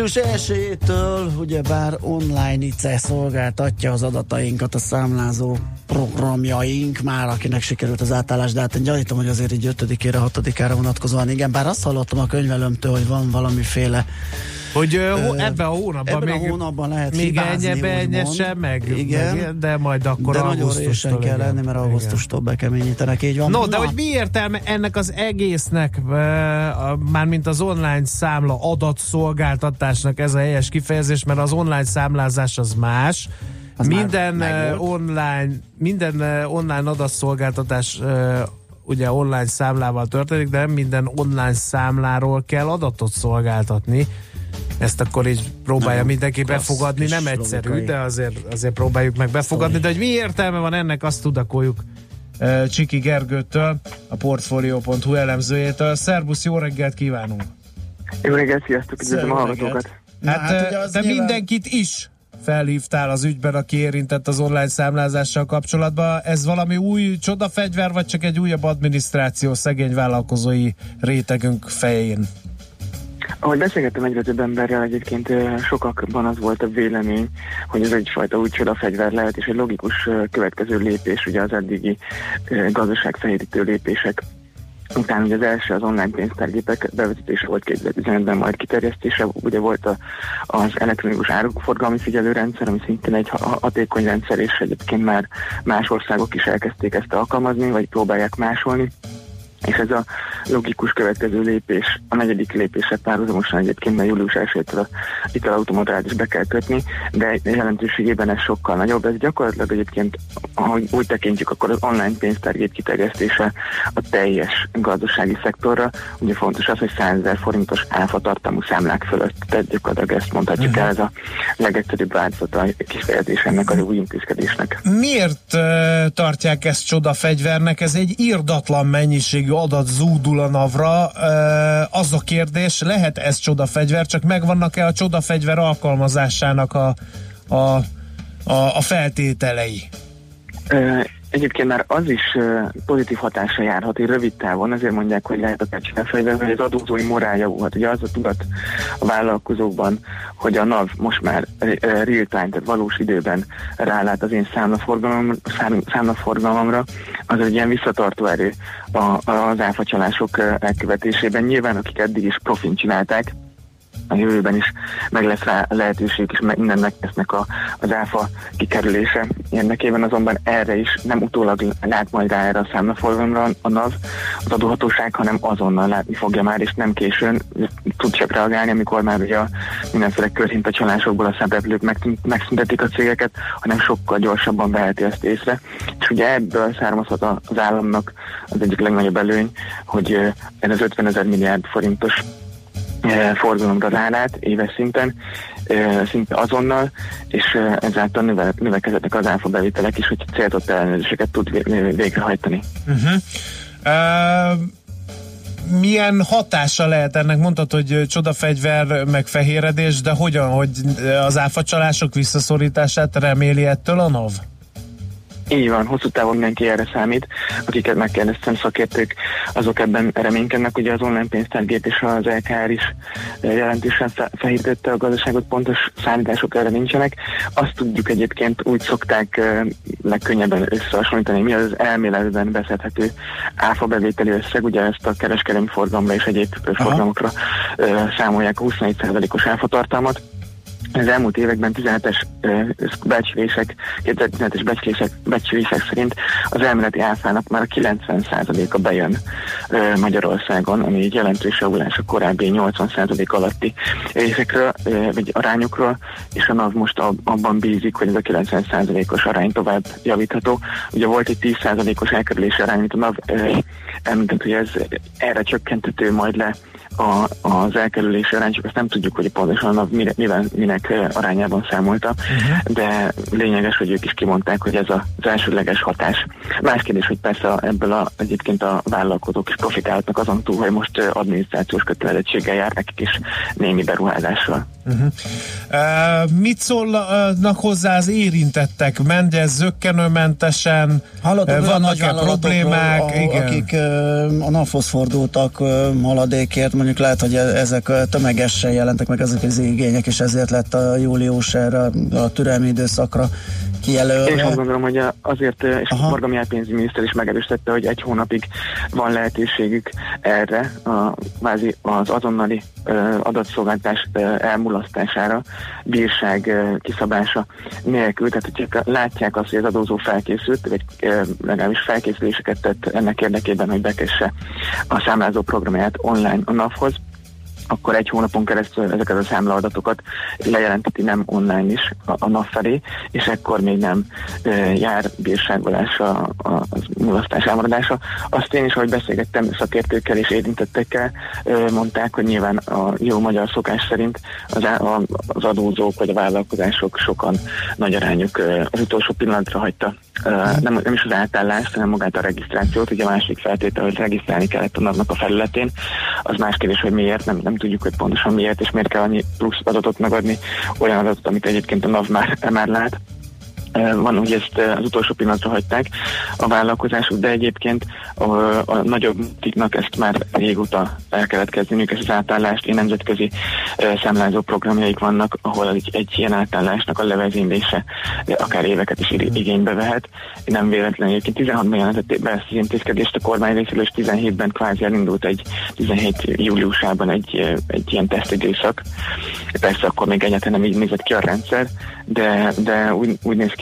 Július 1-től ugyebár online ICE szolgáltatja az adatainkat a számlázó programjaink, már akinek sikerült az átállás, de hát én gyanítom, hogy azért így 5-ére, 6-ára vonatkozóan igen, bár azt hallottam a könyvelőmtől, hogy van valamiféle Hogy ö, ebben a hónapban ebben még, a hónapban lehet még beegyesse úgymond. meg, Igen. meg, de majd akkor de nagyon résen kell lenni, mert augusztustól bekeményítenek, így van. No, de Na, hogy mi értelme ennek az egésznek, mármint az online számla adatszolgáltatásnak ez a helyes kifejezés, mert az online számlázás az más. Az minden online, minden online adatszolgáltatás ugye online számlával történik, de nem minden online számláról kell adatot szolgáltatni. Ezt akkor így próbálja Nagyon mindenki befogadni, nem egyszerű, logikai. de azért, azért próbáljuk meg befogadni, de hogy mi értelme van ennek, azt tudakoljuk Csiki Gergőtől, a Portfolio.hu elemzőjétől. Szerbusz, jó reggelt kívánunk! Jó reggelt, sziasztok, üdvözlöm a hallgatókat. reggelt. Hát, hát ugye az de nyilván- mindenkit is felhívtál az ügyben, aki érintett az online számlázással kapcsolatban. Ez valami új csodafegyver, vagy csak egy újabb adminisztráció szegény vállalkozói rétegünk fején? Ahogy beszélgettem egyre több emberrel, egyébként sokakban az volt a vélemény, hogy ez egyfajta új csodafegyver lehet, és egy logikus következő lépés, ugye az eddigi gazdaságfehérítő lépések Utána ugye az első az online pénztárgépek bevezetése volt 2015-ben, majd kiterjesztése, ugye volt a, az elektronikus áruforgalmi figyelőrendszer, ami szintén egy ha- hatékony rendszer, és egyébként már más országok is elkezdték ezt alkalmazni, vagy próbálják másolni. És ez a logikus következő lépés, a negyedik lépésre párhuzamosan egyébként, mert július 1-től a italautomatát is be kell kötni, de jelentőségében ez sokkal nagyobb. Ez gyakorlatilag egyébként, ahogy úgy tekintjük, akkor az online pénztárgép kiterjesztése a teljes gazdasági szektorra. Ugye fontos az, hogy 100 ezer forintos áfatartalmú számlák fölött, tehát gyakorlatilag ezt mondhatjuk el, ez a legegyszerűbb változata a kifejezés ennek az új intézkedésnek. Miért uh, tartják ezt csodafegyvernek? Ez egy írdatlan mennyiségű adat zúdul a navra. Az a kérdés, lehet ez csodafegyver, csak megvannak-e a csodafegyver alkalmazásának a, a, a, a feltételei? Egyébként már az is pozitív hatása járhat, hogy rövid távon, azért mondják, hogy lehet a kecsinefejben, hogy az adózói morál javulhat. Ugye az a tudat a vállalkozókban, hogy a NAV most már real time, tehát valós időben rálát az én számlaforgalom, szám, számlaforgalomra, az egy ilyen visszatartó erő az áfacsalások elkövetésében. Nyilván, akik eddig is profin csinálták, a jövőben is meg lesz rá a lehetőség, és meg- innen megtesznek a, az áfa kikerülése érdekében, azonban erre is nem utólag lát majd rá erre a számlaforgalomra a NAV, az adóhatóság, hanem azonnal látni fogja már, és nem későn tud csak reagálni, amikor már ugye a mindenféle körhintacsalásokból a szereplők megszünt- megszüntetik a cégeket, hanem sokkal gyorsabban veheti ezt észre. És ugye ebből származhat a- az államnak az egyik legnagyobb előny, hogy ez az 50 ezer milliárd forintos eh, forgalomra rálát éves szinten, eh, szinte azonnal, és eh, ezáltal növel, növekednek az áfa bevételek is, hogy célzott ellenőrzéseket tud vé- végrehajtani. Uh-huh. Uh, milyen hatása lehet ennek? Mondtad, hogy csodafegyver, meg fehéredés, de hogyan, hogy az áfacsalások visszaszorítását reméli ettől a NAV? Így van, hosszú távon mindenki erre számít. Akiket megkérdeztem, szakértők, azok ebben reménykednek. Ugye az online pénztárgép és az LKR is eh, jelentősen fe- fenyítette a gazdaságot, pontos számítások erre nincsenek. Azt tudjuk egyébként, úgy szokták eh, legkönnyebben összehasonlítani, mi az elméletben beszedhető áfa bevételi összeg, ugye ezt a kereskedelmi forgalomra és egyéb ö, forgalmakra eh, számolják a 24%-os áfatartalmat. Az elmúlt években 17-es ö, becslések, 2017-es becslések, becslések szerint az elméleti áfának már a 90%-a bejön Magyarországon, ami egy jelentős javulás a korábbi 80% alatti részekről, vagy arányokról, és a NAV most ab, abban bízik, hogy ez a 90%-os arány tovább javítható. Ugye volt egy 10%-os elkerülési arány, amit a NAV említett, hogy ez erre csökkentető majd le a, az elkerülési arány, csak azt nem tudjuk, hogy pontosan a mire, mivel, minek fizetések ö, arányában számolta, uh-huh. de lényeges, hogy ők is kimondták, hogy ez az elsődleges hatás. Más kérdés, hogy persze ebből a, egyébként a vállalkozók is profitálhatnak azon túl, hogy most ö, adminisztrációs kötelezettséggel jár nekik is némi beruházással. Uh, mit szólnak hozzá az érintettek? Ment ez zöggenőmentesen? Hallottam Uh, olyan nagyvállalatokról, problémák? ahol- Igen. akik ö, a NAV-hoz fordultak ö, haladékért, mondjuk lehet, hogy e- ezek ö, tömegesen jelentek meg ezek az igények, és ezért lett a július erre a türelmi időszakra Én is azt kijelölve. gondolom, hogy a- azért, ö, és Aha. Morga Mihály pénzügyminiszter is megerősítette, hogy egy hónapig van lehetőségük erre, a, az azonnali adatszolgáltás ö, elmulasztására, bírság kiszabása nélkül. Tehát, hogyha látják azt, hogy az adózó felkészült, vagy legalábbis felkészüléseket tett ennek érdekében, hogy bekesse a számlázó programját online a NAV-hoz, akkor egy hónapon keresztül ezeket a számlaadatokat lejelenteti nem online is a, a NAV felé, és ekkor még nem e, jár bírságolása, a, a mulasztás elmaradása. Azt én is, ahogy beszélgettem szakértőkkel és érintettekkel, e, mondták, hogy nyilván a jó magyar szokás szerint az, a, az adózók vagy a vállalkozások sokan nagy arányuk e, az utolsó pillanatra hagyta nem, nem is az átállást, hanem magát a regisztrációt. Ugye a másik feltétel, hogy regisztrálni kellett a NAV-nak a felületén. Az más kérdés, hogy miért, nem, nem tudjuk, hogy pontosan miért, és miért kell annyi plusz adatot megadni, olyan adatot, amit egyébként a NAV már, már lát. Van, hogy ezt az utolsó pillanatra hagyták a vállalkozások, de egyébként a, a nagyobb multiknak ezt már régóta el kellett kezdeniük, ezt az átállást. Én nemzetközi számlázó programjaik vannak, ahol egy, egy ilyen átállásnak a levezénylése akár éveket is ig- igénybe vehet. Nem véletlenül egyébként 16-ban jelentett be ezt az intézkedést a kormány részéről, és 17-ben kvázi elindult egy 17 júliusában egy, egy ilyen tesztidőszak. Persze akkor még egyáltalán nem így nézett ki a rendszer, de, de úgy, úgy néz ki,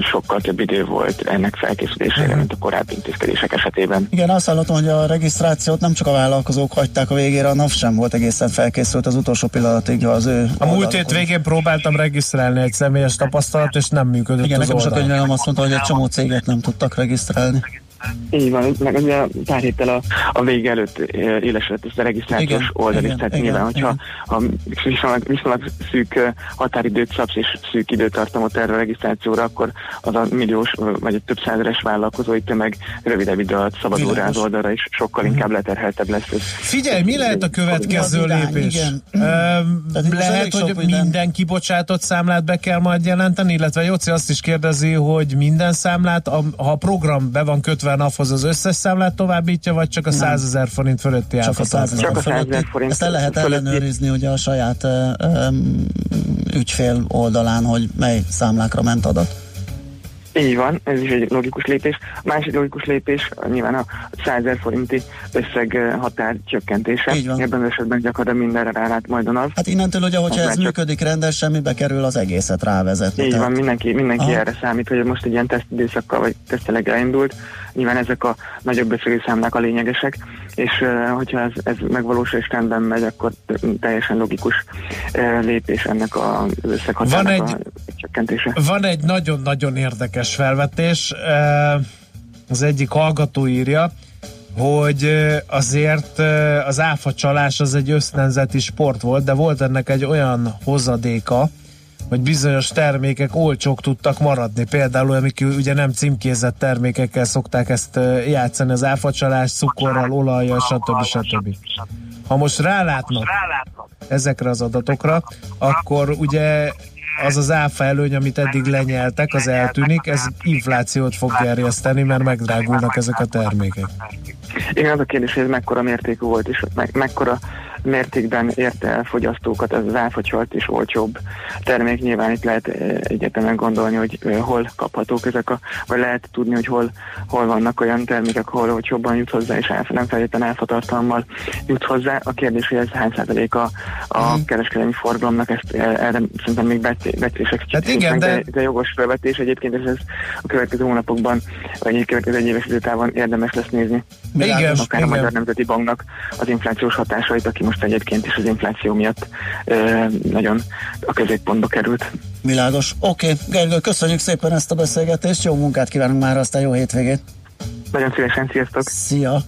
sokkal több idő volt ennek felkészülésére, mint a korábbi intézkedések esetében. Igen, azt hallottam, hogy a regisztrációt nem csak a vállalkozók hagyták a végére, a NAV sem volt egészen felkészült az utolsó pillanatig az ő A múlt hét végén próbáltam regisztrálni egy személyes tapasztalat, és nem működött Igen, az nekem is a könyvelem azt mondta, hogy egy csomó céget nem tudtak regisztrálni. Így van, meg ugye pár héttel a, a vége előtt eh, élesedett ez a regisztrációs Igen, oldal is, tehát igen, nyilván, hogyha igen. ha viszonylag, viszonylag szűk határidőt szabsz és szűk időtartamot erre a regisztrációra, akkor az a milliós vagy egy több százeres vállalkozói tömeg rövidebb idő alatt szabadul rá az oldalra, és sokkal inkább leterheltebb lesz ez. Figyelj, mi lehet a következő lépés? Igen. Most lehet, hogy minden- minden kibocsátott számlát be kell majd jelenteni, illetve Jóci azt is kérdezi, hogy minden számlát, a- ha a program be van kötve a NAV-hoz, az összes számlát továbbítja, vagy csak a 100 ezer forint fölötti Csak a áfatartalmat? 100 Csak ezer a 100 fölötti. forint Ezt el lehet fölötti. ellenőrizni ugye a saját ö, ö, ügyfél oldalán, hogy mely számlákra ment adat. Így van, ez is egy logikus lépés. A másik logikus lépés nyilván a 100 ezer forinti összeg határ csökkentése. Ebben az esetben gyakorlatilag mindenre rálát majd a NAV. Hát innentől ugye, hogyha ez csak- működik rendesen, mibe kerül az egészet rávezetni. Így Tehát- van, mindenki, mindenki Aha. erre számít, hogy most egy ilyen tesztidőszakkal vagy teszteleg elindult. Nyilván ezek a nagyobb összegű számlák a lényegesek, és hogyha ez, ez megvalósul és rendben megy, akkor teljesen logikus lépés ennek a az összeghatárnak Van a csökkentése. Van egy nagyon-nagyon érdekes felvetés, az egyik hallgató írja, hogy azért az áfa csalás az egy ösztönzeti sport volt, de volt ennek egy olyan hozadéka, hogy bizonyos termékek olcsók tudtak maradni. Például, amik ugye nem címkézett termékekkel szokták ezt játszani, az áfacsalás, cukorral, olajjal, stb. stb. Ha most rálátnak ezekre az adatokra, akkor ugye az az áfa előny, amit eddig lenyeltek, az eltűnik, ez inflációt fog gerjeszteni, mert megdrágulnak ezek a termékek. Igen, az a kérdés, hogy ez mekkora mértékű volt, és me- mekkora mértékben érte el fogyasztókat az áfacsalt és olcsóbb termék. Nyilván itt lehet eh, egyetemen gondolni, hogy eh, hol kaphatók ezek a, vagy lehet tudni, hogy hol, hol vannak olyan termékek, hol olcsóbban jut hozzá, és áfa, nem feltétlenül áfatartalommal jut hozzá. A kérdés, hogy ez hány százalék a, a Mhm. kereskedelmi forgalomnak, ezt eh, erre szerintem még becslések Hát igen, de... de- jogos felvetés. Egyébként ez, ez a következő hónapokban, vagy egy következő egy éves időtávon érdemes lesz nézni Igen, akár a igen. Magyar Nemzeti Banknak az inflációs hatásait, aki most egyébként is az infláció miatt ö, nagyon a középpontba került. Világos. Oké, okay. Gergő, köszönjük szépen ezt a beszélgetést, jó munkát kívánunk már, aztán jó hétvégét. Nagyon szívesen, sziasztok! Szia!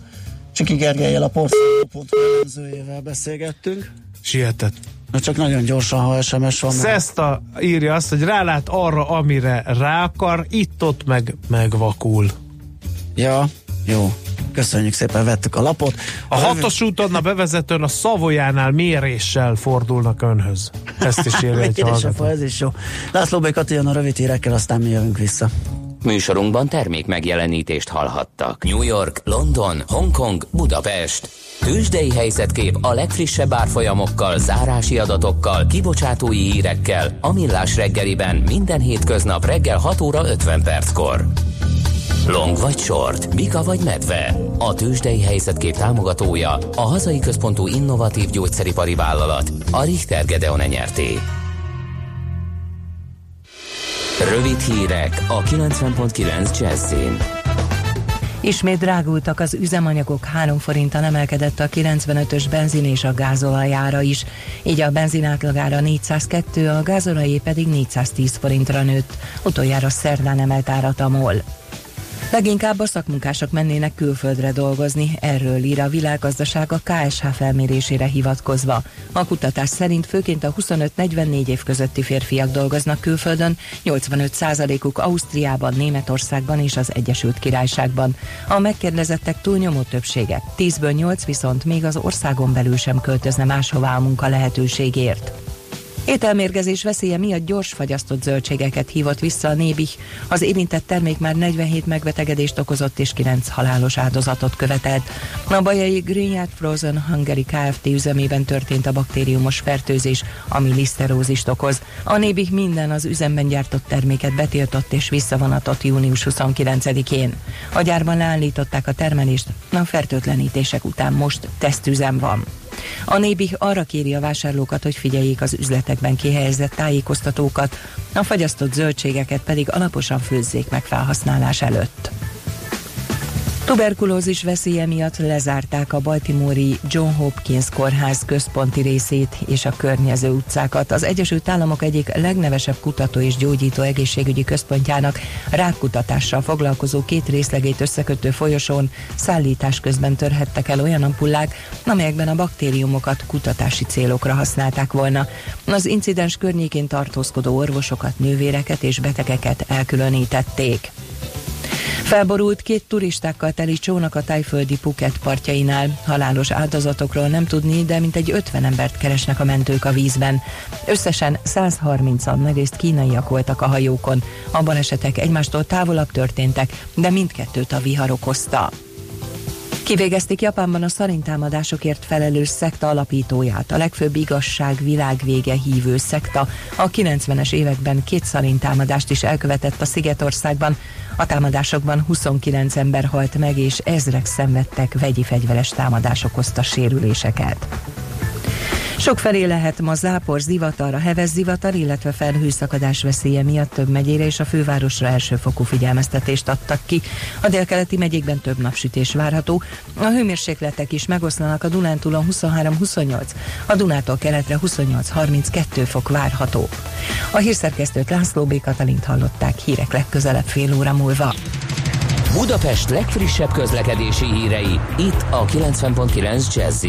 Csiki Gergelyel a Portfolio.hu elemzőjével beszélgettünk. Sietett. Na csak nagyon gyorsan, ha SMS van. mert- Szeszta írja azt, hogy rálát arra, amire rá akar, itt-ott meg megvakul. Ja, jó. Köszönjük szépen, vettük a lapot. A hatos úton a bevezetőn a Szavolyánál méréssel fordulnak önhöz. Ezt is írja [LAUGHS] egy hallgató. ez is jó. László B. Kati jön a rövid hírekkel, aztán mi jövünk vissza. Műsorunkban termék megjelenítést hallhattak. New York, London, Hongkong, Budapest. Tőzsdei helyzetkép a legfrissebb árfolyamokkal, zárási adatokkal, kibocsátói hírekkel, a Millás reggeliben minden hétköznap reggel 6 óra 50 perckor. Long vagy short, Mika vagy medve. A tőzsdei helyzetkép támogatója a hazai központú innovatív gyógyszeripari vállalat, a Richter Gedeon nyerté. Rövid hírek a 90.9 Jazzin. Ismét drágultak az üzemanyagok, 3 forinttal emelkedett a 95-ös benzin és a gázolajára is. Így a benzin átlagára 402, a gázolajé pedig 410 forintra nőtt. Utoljára szerdán emelt árat a MOL. Leginkább a szakmunkások mennének külföldre dolgozni, erről ír a világgazdaság a KSH felmérésére hivatkozva. A kutatás szerint főként a 25-44 év közötti férfiak dolgoznak külföldön, 85%-uk Ausztriában, Németországban és az Egyesült Királyságban. A megkérdezettek túlnyomó többsége, 10-ből 8 viszont még az országon belül sem költözne máshová a munka lehetőségért. Ételmérgezés veszélye miatt gyors fagyasztott zöldségeket hívott vissza a Nébih. Az érintett termék már 47 megbetegedést okozott és 9 halálos áldozatot követelt. A bajai Greenyard Frozen Hungary Kft. üzemében történt a baktériumos fertőzés, ami liszterózist okoz. A Nébih minden az üzemben gyártott terméket betiltott és visszavonatott június 29-én. A gyárban leállították a termelést, a fertőtlenítések után most tesztüzem van. A Nébih arra kéri a vásárlókat, hogy figyeljék az üzletekben kihelyezett tájékoztatókat, a fagyasztott zöldségeket pedig alaposan főzzék meg felhasználás előtt. Tuberkulózis veszélye miatt lezárták a Baltimore-i John Hopkins kórház központi részét és a környező utcákat. Az Egyesült Államok egyik legnevesebb kutató és gyógyító egészségügyi központjának rákkutatással foglalkozó két részlegét összekötő folyosón szállítás közben törhettek el olyan ampullák, amelyekben a baktériumokat kutatási célokra használták volna. Az incidens környékén tartózkodó orvosokat, nővéreket és betegeket elkülönítették. Felborult két turistákkal teli csónak a tájföldi Phuket partjainál. Halálos áldozatokról nem tudni, de mintegy 50 embert keresnek a mentők a vízben. Összesen 130-an nagyrészt kínaiak voltak a hajókon. A balesetek egymástól távolabb történtek, de mindkettőt a vihar okozta. Kivégezték Japánban a szarintámadásokért felelős szekta alapítóját, a legfőbb igazság világvége hívő szekta. A 90-es években két szarintámadást is elkövetett a Szigetországban. A támadásokban 29 ember halt meg, és ezrek szenvedtek vegyi fegyveres támadás okozta sérüléseket. Sokfelé lehet ma zápor, zivatar, a heves zivatar, illetve felhőszakadás veszélye miatt több megyére és a fővárosra elsőfokú figyelmeztetést adtak ki. A délkeleti megyékben több napsütés várható. A hőmérsékletek is megoszlanak a Dunántúlon 23-28, a Dunától keletre 28-32 fok várható. A hírszerkesztőt László B. Katalint hallották hírek legközelebb fél óra múlva. Budapest legfrissebb közlekedési hírei, itt a 90.9 jazz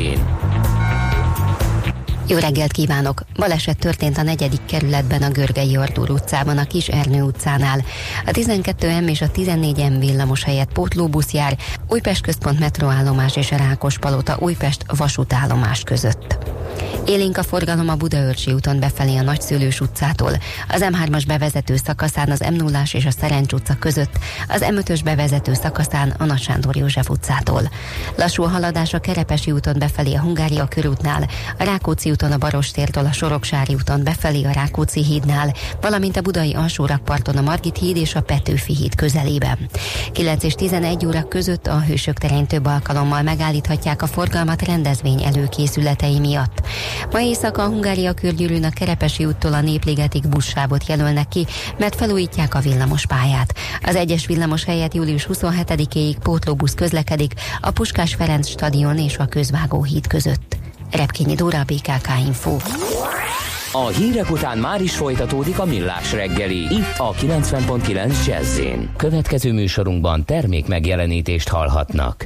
Jó reggelt kívánok! Baleset történt a negyedik kerületben a Görgei Artúr utcában, a Kis Ernő utcánál. A 12M és a 14M villamos helyett pótlóbusz jár, Újpest központ metroállomás és a Rákospalota Újpest vasútállomás között. Élénk a forgalom a Budaörsi úton befelé a Nagyszülős utcától, az M3-as bevezető szakaszán az m 0 és a Szerencs utca között, az M5-ös bevezető szakaszán a Nagy Sándor József utcától. Lassú a haladás a Kerepesi úton befelé a Hungária körútnál, a Rákóczi úton a Barostértől a Soroksári úton befelé a Rákóczi hídnál, valamint a Budai alsórakparton a Margit híd és a Petőfi híd közelében. 9 és 11 óra között a Hősök terén több alkalommal megállíthatják a forgalmat rendezvény előkészületei miatt. Ma éjszaka a Hungária körgyűrűn a Kerepesi úttól a Népligetig buszsávot jelölnek ki, mert felújítják a villamos pályát. Az egyes villamos helyett július 27-éig pótlóbusz közlekedik a Puskás Ferenc stadion és a Közvágó híd között. Repkényi Dóra, BKK Info. A hírek után már is folytatódik a millás reggeli, itt a 90.9 jazz Következő műsorunkban termék megjelenítést hallhatnak.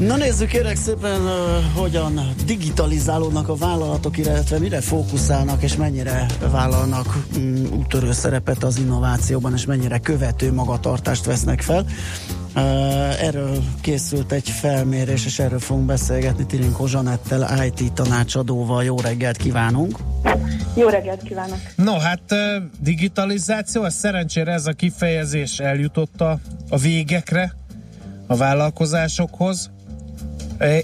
Na nézzük kérek szépen, uh, hogyan digitalizálódnak a vállalatok, illetve mire fókuszálnak, és mennyire vállalnak um, úttörő szerepet az innovációban, és mennyire követő magatartást vesznek fel. Uh, erről készült egy felmérés, és erről fogunk beszélgetni Tirinkó Zsanettel, IT tanácsadóval. Jó reggelt kívánunk! Jó reggelt kívánok! No, hát digitalizáció, ez szerencsére ez a kifejezés eljutott a, a végekre, a vállalkozásokhoz,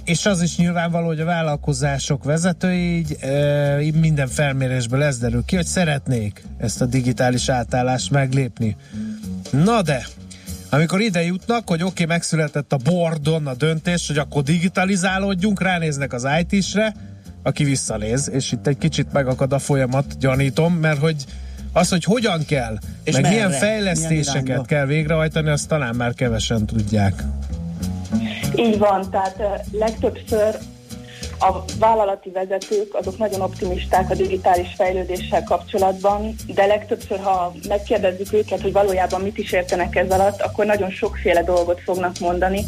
és az is nyilvánvaló, hogy a vállalkozások vezetői így minden felmérésből ez derül ki, hogy szeretnék ezt a digitális átállást meglépni. Na de, amikor ide jutnak, hogy oké, okay, megszületett a bordon a döntés, hogy akkor digitalizálódjunk, ránéznek az IT-sre, aki visszanéz, és itt egy kicsit megakad a folyamat, gyanítom, mert hogy az, hogy hogyan kell, És meg merre? milyen Milyen fejlesztéseket irányba? kell végrehajtani, azt talán már kevesen tudják. Így van, tehát legtöbbször a vállalati vezetők azok nagyon optimisták a digitális fejlődéssel kapcsolatban, de legtöbbször, ha megkérdezzük őket, hogy valójában mit is értenek ez alatt, akkor nagyon sokféle dolgot fognak mondani.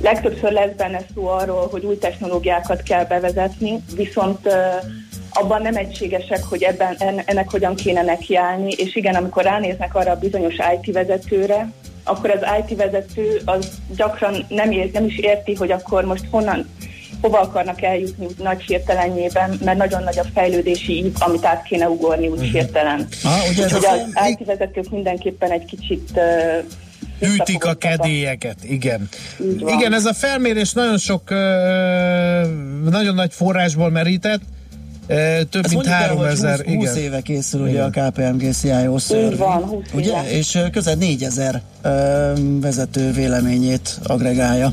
Legtöbbször lesz benne szó arról, hogy új technológiákat kell bevezetni, viszont abban nem egységesek, hogy ebben, en- ennek hogyan kéne nekiállni, és igen, amikor ránéznek arra a bizonyos IT vezetőre, akkor az IT vezető az gyakran nem, ér, nem is érti, hogy akkor most honnan, hova akarnak eljutni úgy nagy hirtelenjében, mert nagyon nagy a fejlődési ív, amit át kéne ugorni úgy hirtelen. Ah, ugye Úgyhogy az IT vezetők mindenképpen egy kicsit uh, Hűtik a kedélyeket, igen. Igen, ez a felmérés nagyon sok, nagyon nagy forrásból merített, több Ezt mint mondjuk el, hogy 3000, 20, 20 igen. éve készül ugye Igen. a KPMG CIO survey, van, 20 ugye? éve. És közel 4000 ö, vezető véleményét agregálja.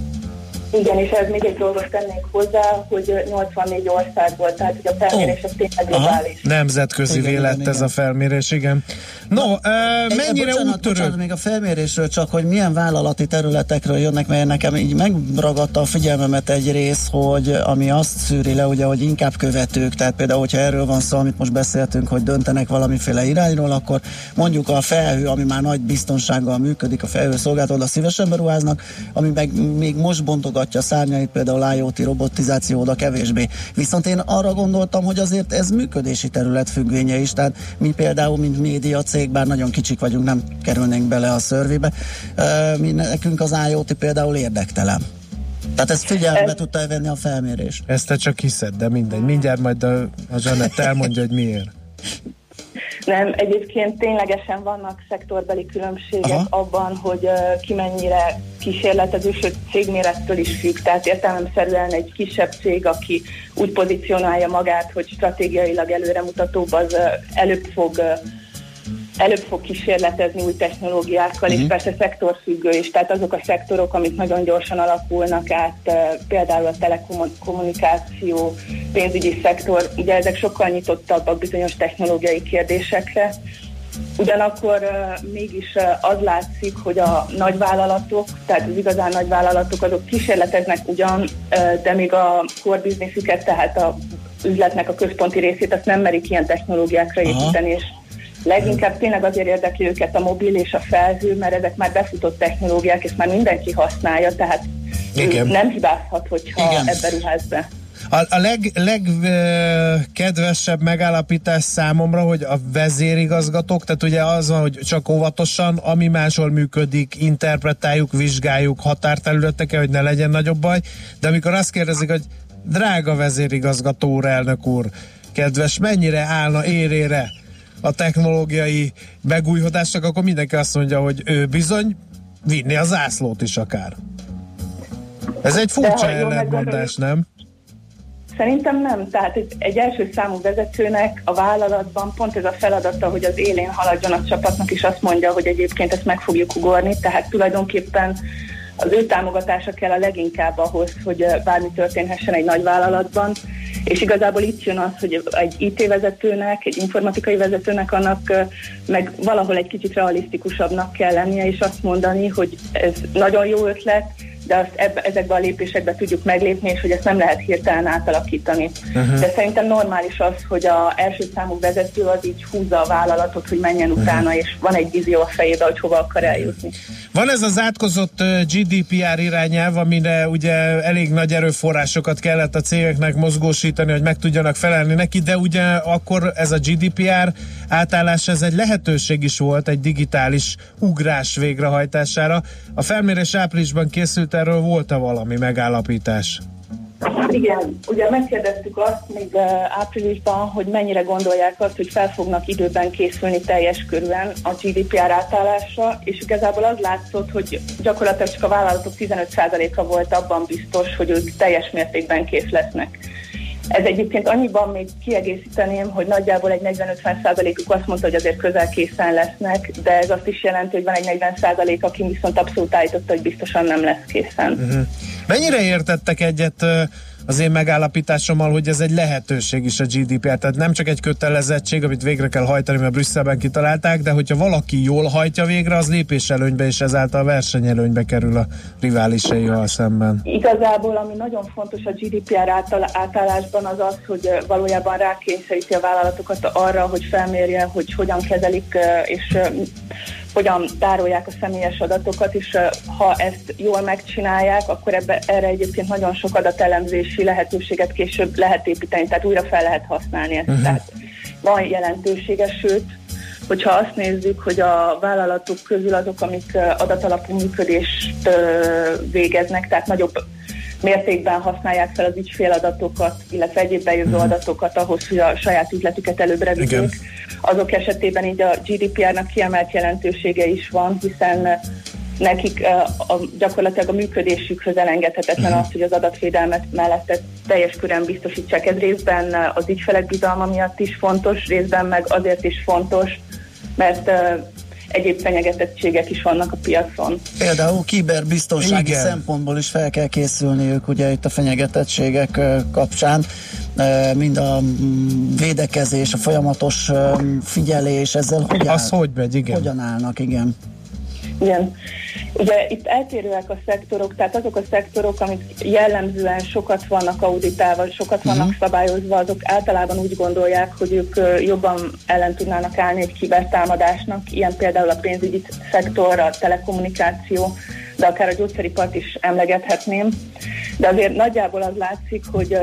Igen, és ez még egy dolgot tennék hozzá, hogy ö, 84 országból, tehát hogy a felmérés az tényleg Aha. globális. Nemzetközi Igen, lett igen, ez igen. a felmérés, igen. No, Egy- mennyire bocsánat, úttörő? bocsánat, még a felmérésről csak, hogy milyen vállalati területekről jönnek, mert nekem így megragadta a figyelmemet egy rész, hogy ami azt szűri le, ugye, hogy inkább követők, tehát például, hogyha erről van szó, amit most beszéltünk, hogy döntenek valamiféle irányról, akkor mondjuk a felhő, ami már nagy biztonsággal működik, a felhő szolgáltató, szívesen beruháznak, ami meg még most bontogatja a szárnyait, például IoT robotizáció oda kevésbé. Viszont én arra gondoltam, hogy azért ez működési terület függvénye is, tehát mi például, mint média cég, bár nagyon kicsik vagyunk, nem kerülnénk bele a szörvébe, ö, mi nekünk az IoT például érdektelen. Tehát ezt figyelembe tudta venni a felmérés. Ezt te csak hiszed, de mindegy. Mindjárt majd a, a Zsanett elmondja, hogy miért. Nem, egyébként ténylegesen vannak szektorbeli különbségek Aha. Abban, hogy uh, ki mennyire kísérletező, sőt cégmérettől is függ. Tehát értelemszerűen egy kisebb cég, aki úgy pozícionálja magát, hogy stratégiailag előremutatóbb, az uh, előbb fog uh, előbb fog kísérletezni új technológiákkal, uh-huh. és persze szektorfüggő is, tehát azok a szektorok, amik nagyon gyorsan alakulnak át, eh, például a telekommunikáció, pénzügyi szektor, ugye ezek sokkal nyitottabbak bizonyos technológiai kérdésekre, Ugyanakkor uh, mégis uh, az látszik, hogy a nagyvállalatok, tehát az igazán nagyvállalatok, azok kísérleteznek ugyan, uh, de még a core businessüket, tehát a üzletnek a központi részét, azt nem merik ilyen technológiákra építeni, és leginkább tényleg azért érdekli őket a mobil és a felhő, mert ezek már befutott technológiák, és már mindenki használja, tehát Igen. nem hibázhat, hogyha Igen. ebbe ruház be. A, a leg, legkedvesebb megállapítás számomra, hogy a vezérigazgatók, tehát ugye az van, hogy csak óvatosan, ami máshol működik, interpretáljuk, vizsgáljuk határterületeken, hogy ne legyen nagyobb baj, de amikor azt kérdezik, hogy drága vezérigazgató úr, elnök úr, kedves, mennyire állna érére a technológiai megújhodásnak, akkor mindenki azt mondja, hogy ő bizony vinni a zászlót is akár. Ez egy furcsa ellentmondás, nem? Szerintem nem. Tehát egy, egy első számú vezetőnek a vállalatban pont ez a feladata, hogy az élén haladjon a csapatnak, és azt mondja, hogy egyébként ezt meg fogjuk ugorni. Tehát tulajdonképpen az ő támogatása kell a leginkább ahhoz, hogy bármi történhessen egy nagy vállalatban, és igazából itt jön az, hogy egy IT vezetőnek, egy informatikai vezetőnek annak meg valahol egy kicsit realisztikusabbnak kell lennie, és azt mondani, hogy ez nagyon jó ötlet, de azt ebbe, ezekbe a lépésekbe tudjuk meglépni, és hogy ezt nem lehet hirtelen átalakítani. Uh-huh. De szerintem normális az, hogy a első számú vezető az így húzza a vállalatot, hogy menjen uh-huh. utána, és van egy vízió a fejében, hogy hova akar eljutni. Van ez az átkozott GDPR irányelv, amire ugye elég nagy erőforrásokat kellett a cégeknek mozgósítani, hogy meg tudjanak felelni neki, de ugye akkor ez a GDPR átállás, ez egy lehetőség is volt egy digitális ugrás végrehajtására. A felmérés áprilisban készült, erről volt-e valami megállapítás? Igen, ugye megkérdeztük azt még áprilisban, hogy mennyire gondolják azt, hogy fel fognak időben készülni teljes körülön a GDPR átállásra, és igazából az látszott, hogy gyakorlatilag csak a vállalatok 15%-a volt abban biztos, hogy ők teljes mértékben kész lesznek. Ez egyébként annyiban még kiegészíteném, hogy nagyjából egy 40-50%-uk azt mondta, hogy azért közel készen lesznek, de ez azt is jelenti, hogy van egy 40% aki viszont abszolút állította, hogy biztosan nem lesz készen. Uh-huh. Mennyire értettek egyet az én megállapításommal, hogy ez egy lehetőség is a GDPR, tehát nem csak egy kötelezettség, amit végre kell hajtani, mert Brüsszelben kitalálták, de hogyha valaki jól hajtja végre, az lépéselőnybe és ezáltal versenyelőnybe kerül a riválisaival szemben. Igazából, ami nagyon fontos a GDPR átal- átállásban az az, hogy valójában rákényszeríti a vállalatokat arra, hogy felmérje, hogy hogyan kezelik és hogyan tárolják a személyes adatokat, és ha ezt jól megcsinálják, akkor ebbe, erre egyébként nagyon sok adatelemzési lehetőséget később lehet építeni, tehát újra fel lehet használni ezt. Uh-huh. Tehát van jelentősége, sőt, hogyha azt nézzük, hogy a vállalatok közül azok, amik adatalapú működést végeznek, tehát nagyobb mértékben használják fel az ügyféladatokat, illetve egyéb bejövő adatokat ahhoz, hogy a saját üzletüket előbbre vigyék. Azok esetében így a GDPR-nak kiemelt jelentősége is van, hiszen eh, nekik eh, a, gyakorlatilag a működésükhöz elengedhetetlen az, hogy az adatvédelmet mellett teljes körön biztosítsák. Ez részben eh, az ügyfelek bizalma miatt is fontos, részben meg azért is fontos, mert egyéb fenyegetettségek is vannak a piacon. Például kiberbiztonsági Igen. szempontból is fel kell készülniük ugye itt a fenyegetettségek kapcsán. Mind a mm, védekezés, a folyamatos figyelés, ezzel hogy, áll, Az hogy megy, igen. hogyan állnak, igen. Igen. Ugye itt eltérőek a szektorok, tehát azok a szektorok, amik jellemzően sokat vannak auditálva, sokat vannak uh-huh. szabályozva, azok általában úgy gondolják, hogy ők jobban ellen tudnának állni egy kibertámadásnak, ilyen például a pénzügyi szektor, a telekommunikáció, de akár a gyógyszeripart is emlegethetném. De azért nagyjából az látszik, hogy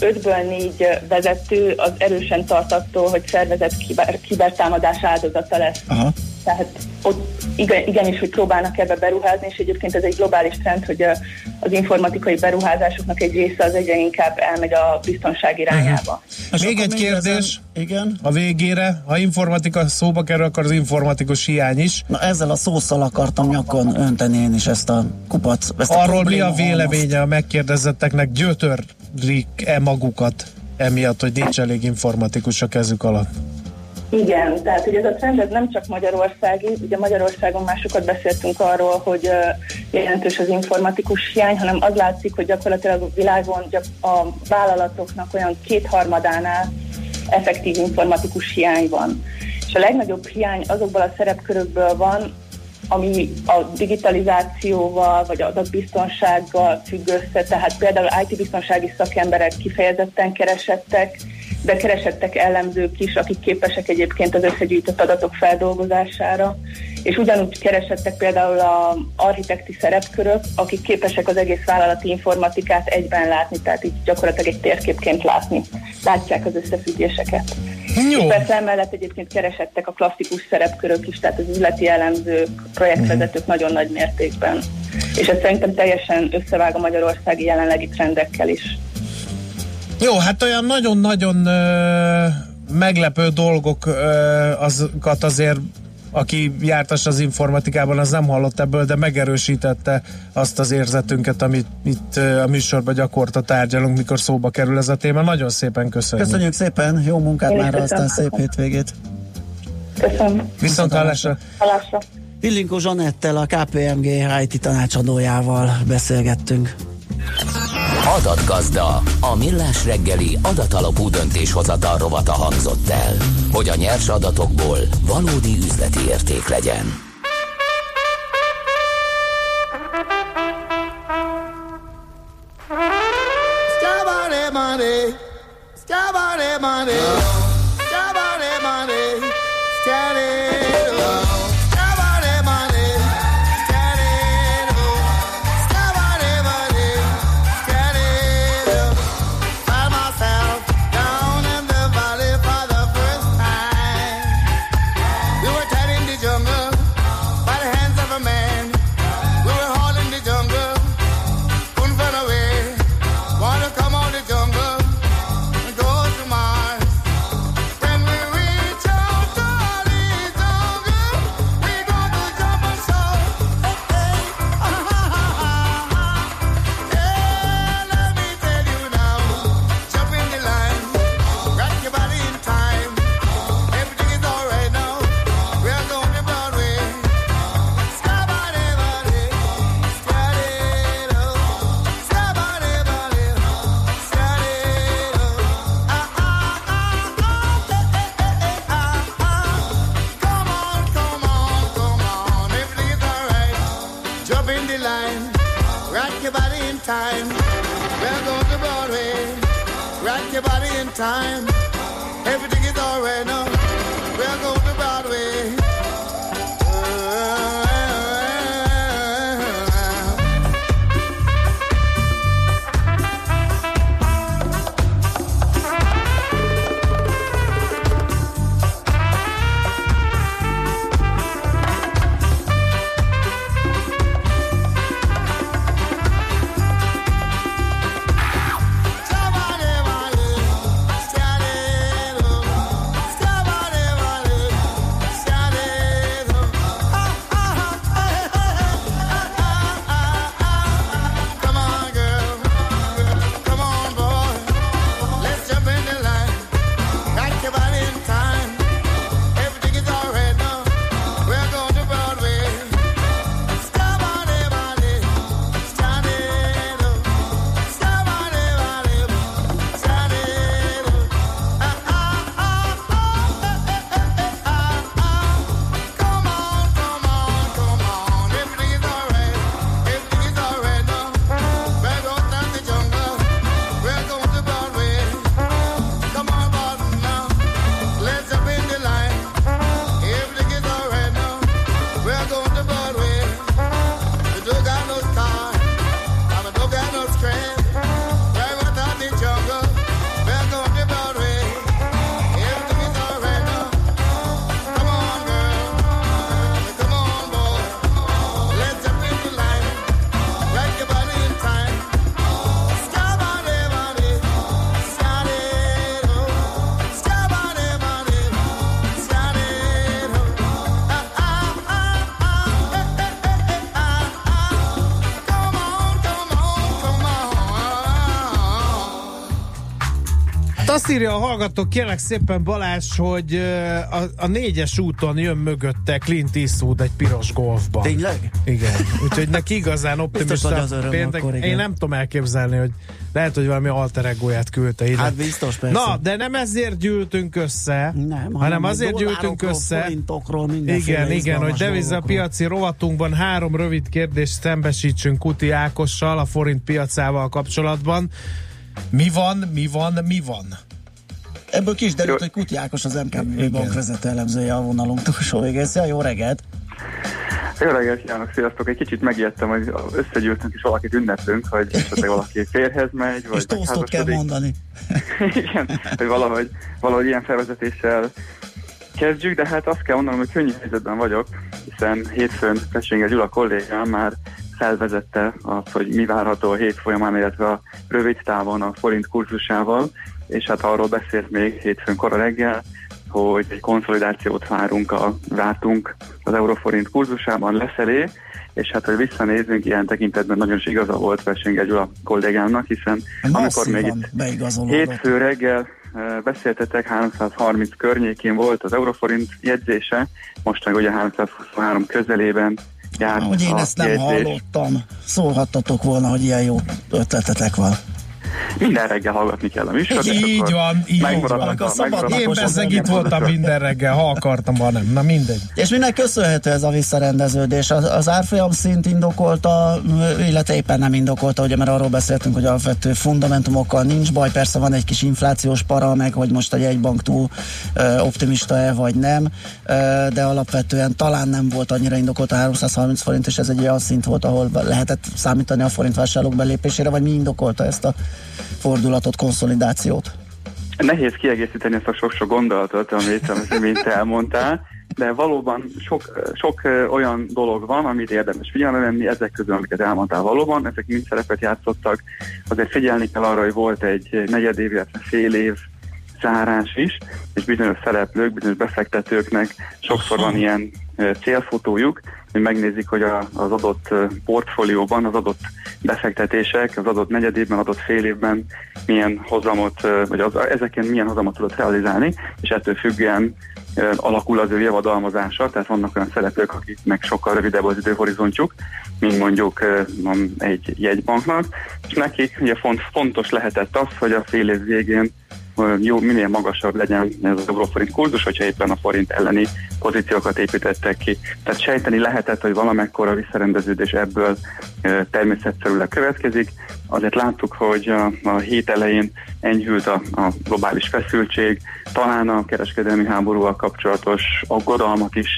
ötből négy vezető az erősen tart attól, hogy szervezett kiber, kibertámadás áldozata lesz. Aha. Tehát ott igen, igenis, hogy próbálnak ebbe beruházni, és egyébként ez egy globális trend, hogy a- az informatikai beruházásoknak egy része az egyre inkább elmegy a biztonság irányába. És Még akkor egy kérdés ezen- igen. a végére. Ha informatika szóba kerül, akkor az informatikus hiány is. Na ezzel a szószal akartam nyakon önteni én is ezt a kupac. Ezt a Arról mi a véleménye a megkérdezetteknek? Gyötörik-e magukat emiatt, hogy nincs elég informatikus a kezük alatt? Igen, tehát hogy ez a trend ez nem csak magyarországi, ugye Magyarországon már sokat beszéltünk arról, hogy jelentős az informatikus hiány, hanem az látszik, hogy gyakorlatilag a világon a vállalatoknak olyan kétharmadánál effektív informatikus hiány van. És a legnagyobb hiány azokból a szerepkörökből van, ami a digitalizációval vagy adatbiztonsággal függ össze, tehát például IT-biztonsági szakemberek kifejezetten keresettek, de keresettek ellenzők is, akik képesek egyébként az összegyűjtött adatok feldolgozására, és ugyanúgy keresettek például a architekti szerepkörök, akik képesek az egész vállalati informatikát egyben látni, tehát így gyakorlatilag egy térképként látni. Látják az összefüggéseket. Jó. És persze emellett egyébként keresettek a klasszikus szerepkörök is, tehát az üzleti elemzők, projektvezetők nagyon nagy mértékben. És ez szerintem teljesen összevág a magyarországi jelenlegi trendekkel is. Jó, hát olyan nagyon-nagyon ö, meglepő dolgok ö, azokat azért aki jártas az informatikában, az nem hallott ebből, de megerősítette azt az érzetünket, amit itt a műsorban gyakorta tárgyalunk, mikor szóba kerül ez a téma. Nagyon szépen köszönjük. Köszönjük szépen, jó munkát Én már, aztán szép hétvégét. Köszönöm. Viszont hallásra. Hallásra. Illinkó Zsanettel, a KPMG IT tanácsadójával beszélgettünk. Adatgazda, a millás reggeli adatalapú döntéshozatal rovata hangzott el, hogy a nyers adatokból valódi üzleti érték legyen. Money, scabbardy money, rock your body in time. We're going to Broadway. Rock your body in time. Everything is alright now. We're going to azt írja a hallgató, kérlek szépen Balázs, hogy a, a négyes úton jön mögötte Clint Eastwood egy piros golfban. Tényleg? Igen. Úgyhogy neki igazán optimista péntek. akkor, igen. Én nem tudom elképzelni, hogy lehet, hogy valami alter egóját küldte ide. Hát biztos, persze. Na, de nem ezért gyűltünk össze, Nem, hanem azért gyűltünk össze. Igen, igen, hogy devizapiaci rovatunkban három rövid kérdést szembesítsünk Kuti Ákossal a forint piacával kapcsolatban. Mi van, mi van, mi van? Ebből ki is derült, hogy Kuti Ákos az MKB bank vezető elemzője a vonalunk túlsó végén. Szia, jó reggelt! Jó reggelt kívánok, sziasztok! Egy kicsit megijedtem, hogy összegyűltünk és valakit ünneplünk, hogy esetleg valaki férhez megy, vagy És tosztot kell mondani. [LAUGHS] Igen, hogy valahogy, valahogy ilyen felvezetéssel kezdjük, de hát azt kell mondanom, hogy könnyű helyzetben vagyok, hiszen hétfőn Pecsénge Gyula kollégám már felvezette azt, hogy mi várható a hét folyamán, illetve a rövid távon a forint kurzusával, és hát arról beszélt még hétfőn kora reggel, hogy egy konszolidációt várunk, a, vártunk az euróforint kurzusában lefelé, és hát, hogy visszanézünk, ilyen tekintetben nagyon is igaza volt Pecsénge Gyula kollégámnak, hiszen amikor még itt. Hétfő reggel eh, beszéltetek, 330 környékén volt az Euroforint jegyzése, most meg ugye 323 közelében járt Hogy én ezt nem jegyzés. hallottam. Szólhattatok volna, hogy ilyen jó ötletetek van. Minden reggel hallgatni kell a műsort. és Így van, így van. a- megmaradnak Én bezzeg itt voltam minden reggel, ha akartam, ha nem. Na mindegy. És minek köszönhető ez a visszarendeződés? Az, az árfolyam szint indokolta, illetve éppen nem indokolta, ugye, mert arról beszéltünk, hogy alapvető fundamentumokkal nincs baj, persze van egy kis inflációs para, meg hogy most a jegybank túl ö, optimista-e vagy nem, ö, de alapvetően talán nem volt annyira indokolt a 330 forint, és ez egy olyan szint volt, ahol lehetett számítani a forint vásárlók belépésére, vagy mi indokolta ezt a fordulatot, konszolidációt? Nehéz kiegészíteni ezt a sok-sok gondolatot, amit, amit imént elmondtál, de valóban sok, sok olyan dolog van, amit érdemes figyelembe venni, ezek közül, amiket elmondtál valóban, ezek mind szerepet játszottak. Azért figyelni kell arra, hogy volt egy negyed év, illetve fél év zárás is, és bizonyos szereplők, bizonyos befektetőknek sokszor van ilyen célfotójuk, megnézik, hogy a, az adott portfólióban, az adott befektetések, az adott negyed évben, adott fél évben milyen hozamot, vagy az, ezeken milyen hozamot tudott realizálni, és ettől függően alakul az ő javadalmazása, tehát vannak olyan szereplők, akiknek sokkal rövidebb az időhorizontjuk, mint mondjuk egy jegybanknak, és nekik ugye font, fontos lehetett az, hogy a fél év végén jó, minél magasabb legyen ez az euróforint kurzus, hogyha éppen a forint elleni pozíciókat építettek ki. Tehát sejteni lehetett, hogy valamekkora visszarendeződés ebből természetszerűleg következik. Azért láttuk, hogy a, a hét elején enyhült a, a globális feszültség, talán a kereskedelmi háborúval kapcsolatos aggodalmak is,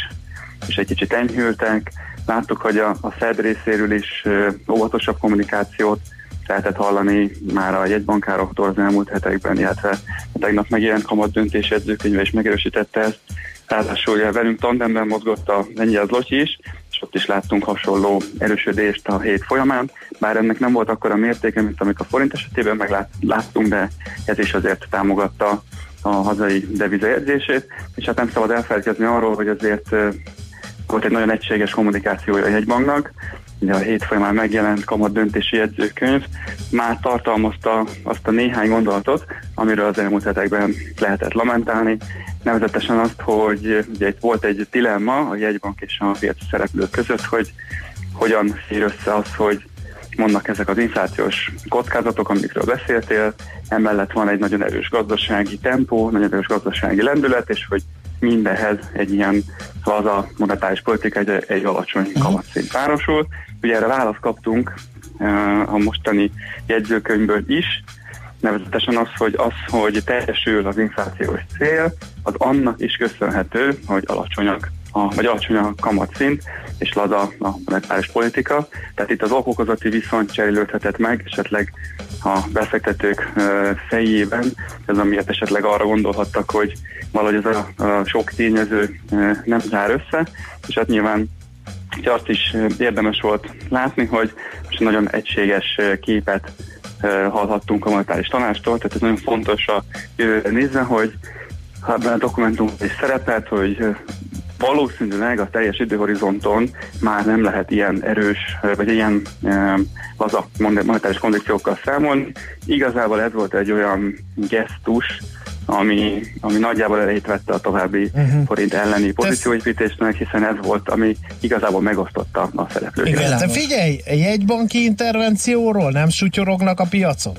és egy kicsit enyhültek. Láttuk, hogy a, a Fed részéről is óvatosabb kommunikációt lehetett hallani már a jegybankároktól az elmúlt hetekben, illetve a tegnap megjelent kamat döntés edzőkönyve is megerősítette ezt. Ráadásul velünk tandemben mozgott a Lengyel Zlotyi is, és ott is láttunk hasonló erősödést a hét folyamán, bár ennek nem volt akkora mértéke, mint amit a forint esetében megláttunk, de ez is azért támogatta a hazai devizajegyzését, és hát nem szabad elfelejtkezni arról, hogy azért volt egy nagyon egységes kommunikációja a jegybanknak, ugye a hét folyamán megjelent kamat döntési jegyzőkönyv már tartalmazta azt a néhány gondolatot, amiről az elmúlt hetekben lehetett lamentálni, nevezetesen azt, hogy ugye itt volt egy dilemma a jegybank és a piaci szereplők között, hogy hogyan fér össze az, hogy mondnak ezek az inflációs kockázatok, amikről beszéltél, emellett van egy nagyon erős gazdasági tempó, nagyon erős gazdasági lendület, és hogy mindenhez egy ilyen laza monetáris politika, egy, egy alacsony kamatszint párosul. Ugye erre választ kaptunk uh, a mostani jegyzőkönyvből is, nevezetesen az, hogy az, hogy teljesül az inflációs cél, az annak is köszönhető, hogy alacsonyak a, vagy alacsony a kamatszint, és laza a monetáris politika. Tehát itt az okokozati viszony cserélődhetett meg, esetleg a befektetők fejében, ez amiért esetleg arra gondolhattak, hogy valahogy ez a, a sok tényező nem zár össze, és hát nyilván Úgyhogy azt is érdemes volt látni, hogy most nagyon egységes képet hallhattunk a monetáris tanástól, tehát ez nagyon fontos a jövőre nézve, hogy ebben a dokumentum is szerepelt, hogy valószínűleg a teljes időhorizonton már nem lehet ilyen erős, vagy ilyen ö, laza monetáris kondíciókkal számolni. Igazából ez volt egy olyan gesztus, ami, ami nagyjából elejét vette a további Mhm. forint elleni pozícióépítésnek, hiszen ez volt, ami igazából megosztotta a szereplőket. Igen, te figyelj, egy jegybanki intervencióról nem sutyorognak a piacon?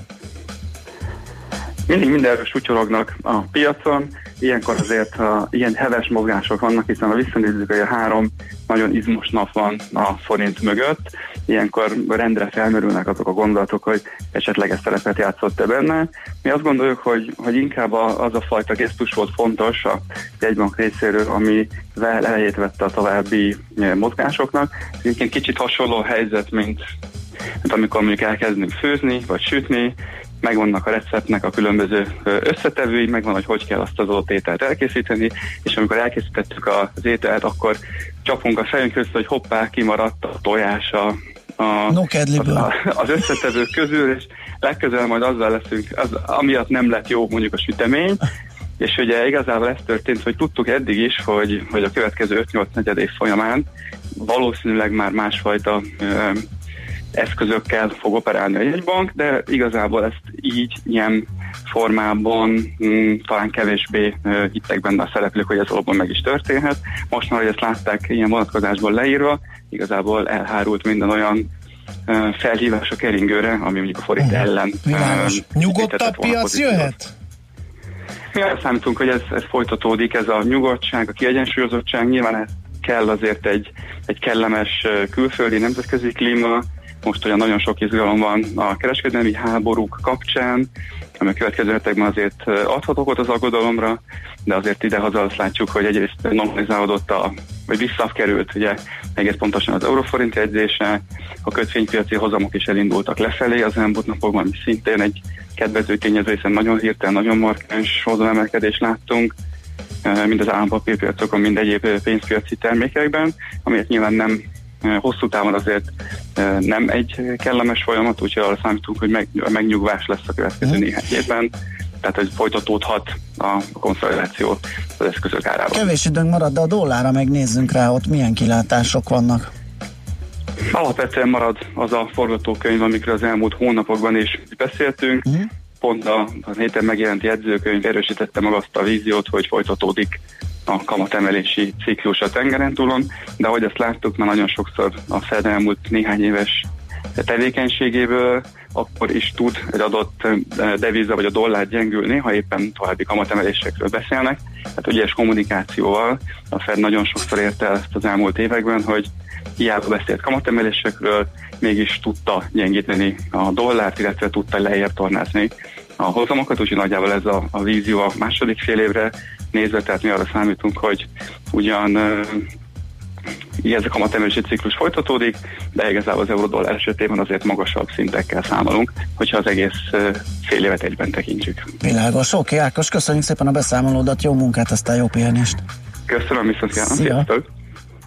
Mindig mindenről sutyorognak a piacon, ilyenkor azért ha ilyen heves mozgások vannak, hiszen ha visszanézzük, hogy a három nagyon izmos nap van a forint mögött, ilyenkor rendre felmerülnek azok a gondolatok, hogy esetleg ez szerepet játszott-e benne. Mi azt gondoljuk, hogy, hogy inkább az a fajta gesztus volt fontos a jegybank részéről, ami le- elejét vette a további eh, mozgásoknak. Egyébként kicsit hasonló helyzet, mint, mint amikor mondjuk elkezdünk főzni, vagy sütni, megvannak a receptnek a különböző összetevői, megvan, hogy hogy kell azt az adott ételt elkészíteni, és amikor elkészítettük az ételt, akkor csapunk a fejünk össze, hogy hoppá, kimaradt a tojás a, a, No kedliből. a, az összetevők közül, és legközelebb majd azzal leszünk, az, amiatt nem lett jó mondjuk a sütemény, és ugye igazából ez történt, hogy tudtuk eddig is, hogy, hogy a következő 5-8 negyed év folyamán valószínűleg már másfajta ö, eszközökkel fog operálni a jegybank, de igazából ezt így ilyen formában mm, talán kevésbé ö, hittek benne a szereplők, hogy ez valóban meg is történhet. Most már, hogy ezt látták ilyen vonatkozásból leírva, igazából elhárult minden olyan ö, felhívás a keringőre, ami mondjuk a forint ellen ö, Világos. Nyugodtabb piac jöhet? Mi arra számítunk, hogy ez, ez folytatódik, ez a nyugodtság, a kiegyensúlyozottság, nyilván ez kell azért egy, egy kellemes külföldi nemzetközi klíma, most olyan nagyon sok izgalom van a kereskedelmi háborúk kapcsán, ami a következő hetekben azért adhat okot az aggodalomra, de azért idehaza azt látjuk, hogy egyrészt normalizálódott a, vagy visszakerült ugye egész pontosan az euróforint jegyzése, a kötvénypiaci hozamok is elindultak lefelé az elmúlt napokban, ami szintén egy kedvező tényező, hiszen nagyon hirtelen, nagyon markáns hozamemelkedést láttunk, mind az állampapírpiacokon, mind egyéb pénzpiaci termékekben, amelyek nyilván nem hosszú távon azért nem egy kellemes folyamat, úgyhogy arra számítunk, hogy meg, megnyugvás lesz a következő néhány évben, tehát hogy folytatódhat a konszolidáció az eszközök árában. Kevés időnk marad, de a dollárra meg nézzünk rá, ott milyen kilátások vannak. Alapvetően marad az a forgatókönyv, amikről az elmúlt hónapokban is beszéltünk. Uh-huh. Pont a, a héten megjelent jegyzőkönyv erősítette meg azt a víziót, hogy folytatódik a kamatemelési ciklus a tengeren túlon, de ahogy azt láttuk már nagyon sokszor a Fed elmúlt néhány éves tevékenységéből, akkor is tud egy adott deviza vagy a dollár gyengülni, ha éppen további kamatemelésekről beszélnek. Tehát ügyes kommunikációval a Fed nagyon sokszor érte ezt az elmúlt években, hogy hiába beszélt kamatemelésekről, mégis tudta gyengíteni a dollárt, illetve tudta lejjebb tornázni a hozamokat, úgyhogy nagyjából ez a, a vízió a második fél évre nézve, tehát mi arra számítunk, hogy ugyan uh, ez a kamatemelési ciklus folytatódik, de igazából az euró-dollár esetében azért magasabb szintekkel számolunk, hogyha az egész fél évet egyben tekintjük. Világos, oké, Ákos, köszönjük szépen a beszámolódat, jó munkát, aztán jó pihenést. Köszönöm, viszont kívánom, Szia. sziasztok!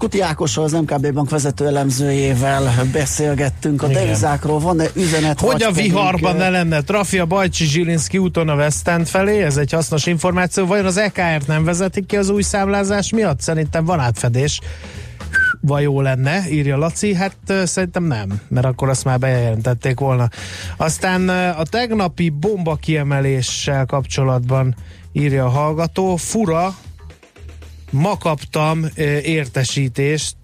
Kuti Ákossal, az MKB Bank vezető elemzőjével beszélgettünk a Igen. devizákról. Van-e üzenet? Hogy a viharban eh, ne lenne Trafi a Bajcsi Zsilinszki úton a West End felé, ez egy hasznos információ. Vajon az EKR-t nem vezetik ki az új számlázás miatt? Szerintem van átfedés. Vagy jó lenne, írja Laci, hát szerintem nem, mert akkor azt már bejelentették volna. Aztán a tegnapi bomba kiemeléssel kapcsolatban írja a hallgató, fura, ma kaptam értesítést,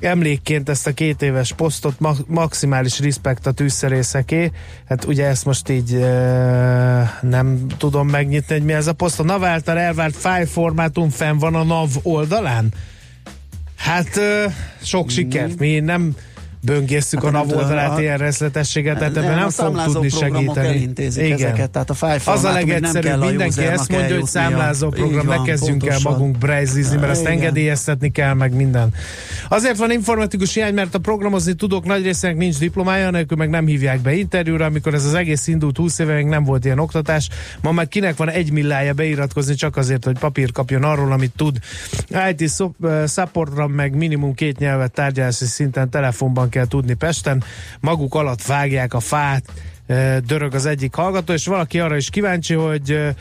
emlékként ezt a két éves posztot ma- maximális respekt a tűzszerészeké. Hát ugye ezt most így e, nem tudom megnyitni, hogy mi ez a poszt. A NAV által elvárt file formátum fenn van a NAV oldalán? Hát e, sok sikert. Mi nem böngésztük Hát a NAV oldalát a- ilyen részletességet, tehát ebben Nem, számlázó tudni segíteni. elintézik ezeket, tehát a file az a legegyszerűbb, mindenki ezt mondja, hogy számlázó program, ne kezdjünk el magunk brejzizni, mert Igen. engedélyeztetni kell, meg minden. Azért van informatikus hiány, mert a programozni tudók nagy részének nincs diplomája, nélkül meg nem hívják be interjúra, amikor ez az egész indult 20 éve, még nem volt ilyen oktatás. Ma meg kinek van egy millája beiratkozni csak azért, hogy papír kapjon arról, amit tud. IT supportra meg minimum két nyelvet tárgyalási szinten telefonban kell tudni Pesten. Maguk alatt vágják a fát, eh, dörög az egyik hallgató, és valaki arra is kíváncsi, hogy eh,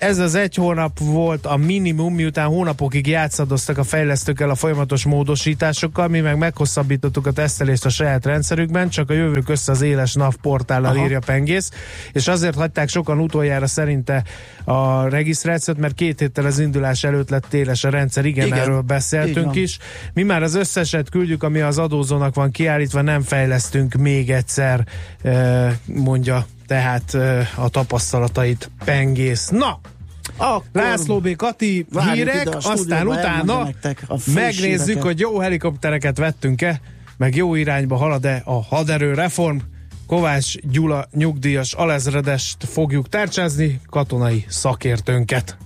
ez az egy hónap volt a minimum, miután hónapokig játszadoztak a fejlesztőkkel a folyamatos módosításokkal, mi meg meghosszabbítottuk a tesztelést a saját rendszerükben, csak a jövők össze az éles NAV portállal Aha. írja Pengész, és azért hagyták sokan utoljára szerinte a regisztrációt, mert két héttel az indulás előtt lett éles a rendszer, igen, Igen. erről beszéltünk is. Mi már az összeset küldjük, ami az adózónak van kiállítva, nem fejlesztünk még egyszer, eh, mondja tehát eh, a tapasztalatait Pengész. Na, Akkor László B. Kati hírek, ide aztán utána megnézzük, híreket. hogy jó helikoptereket vettünk-e, meg jó irányba halad-e a haderő reform. Kovács Gyula nyugdíjas alezredest fogjuk tárcsázni, katonai szakértőnket.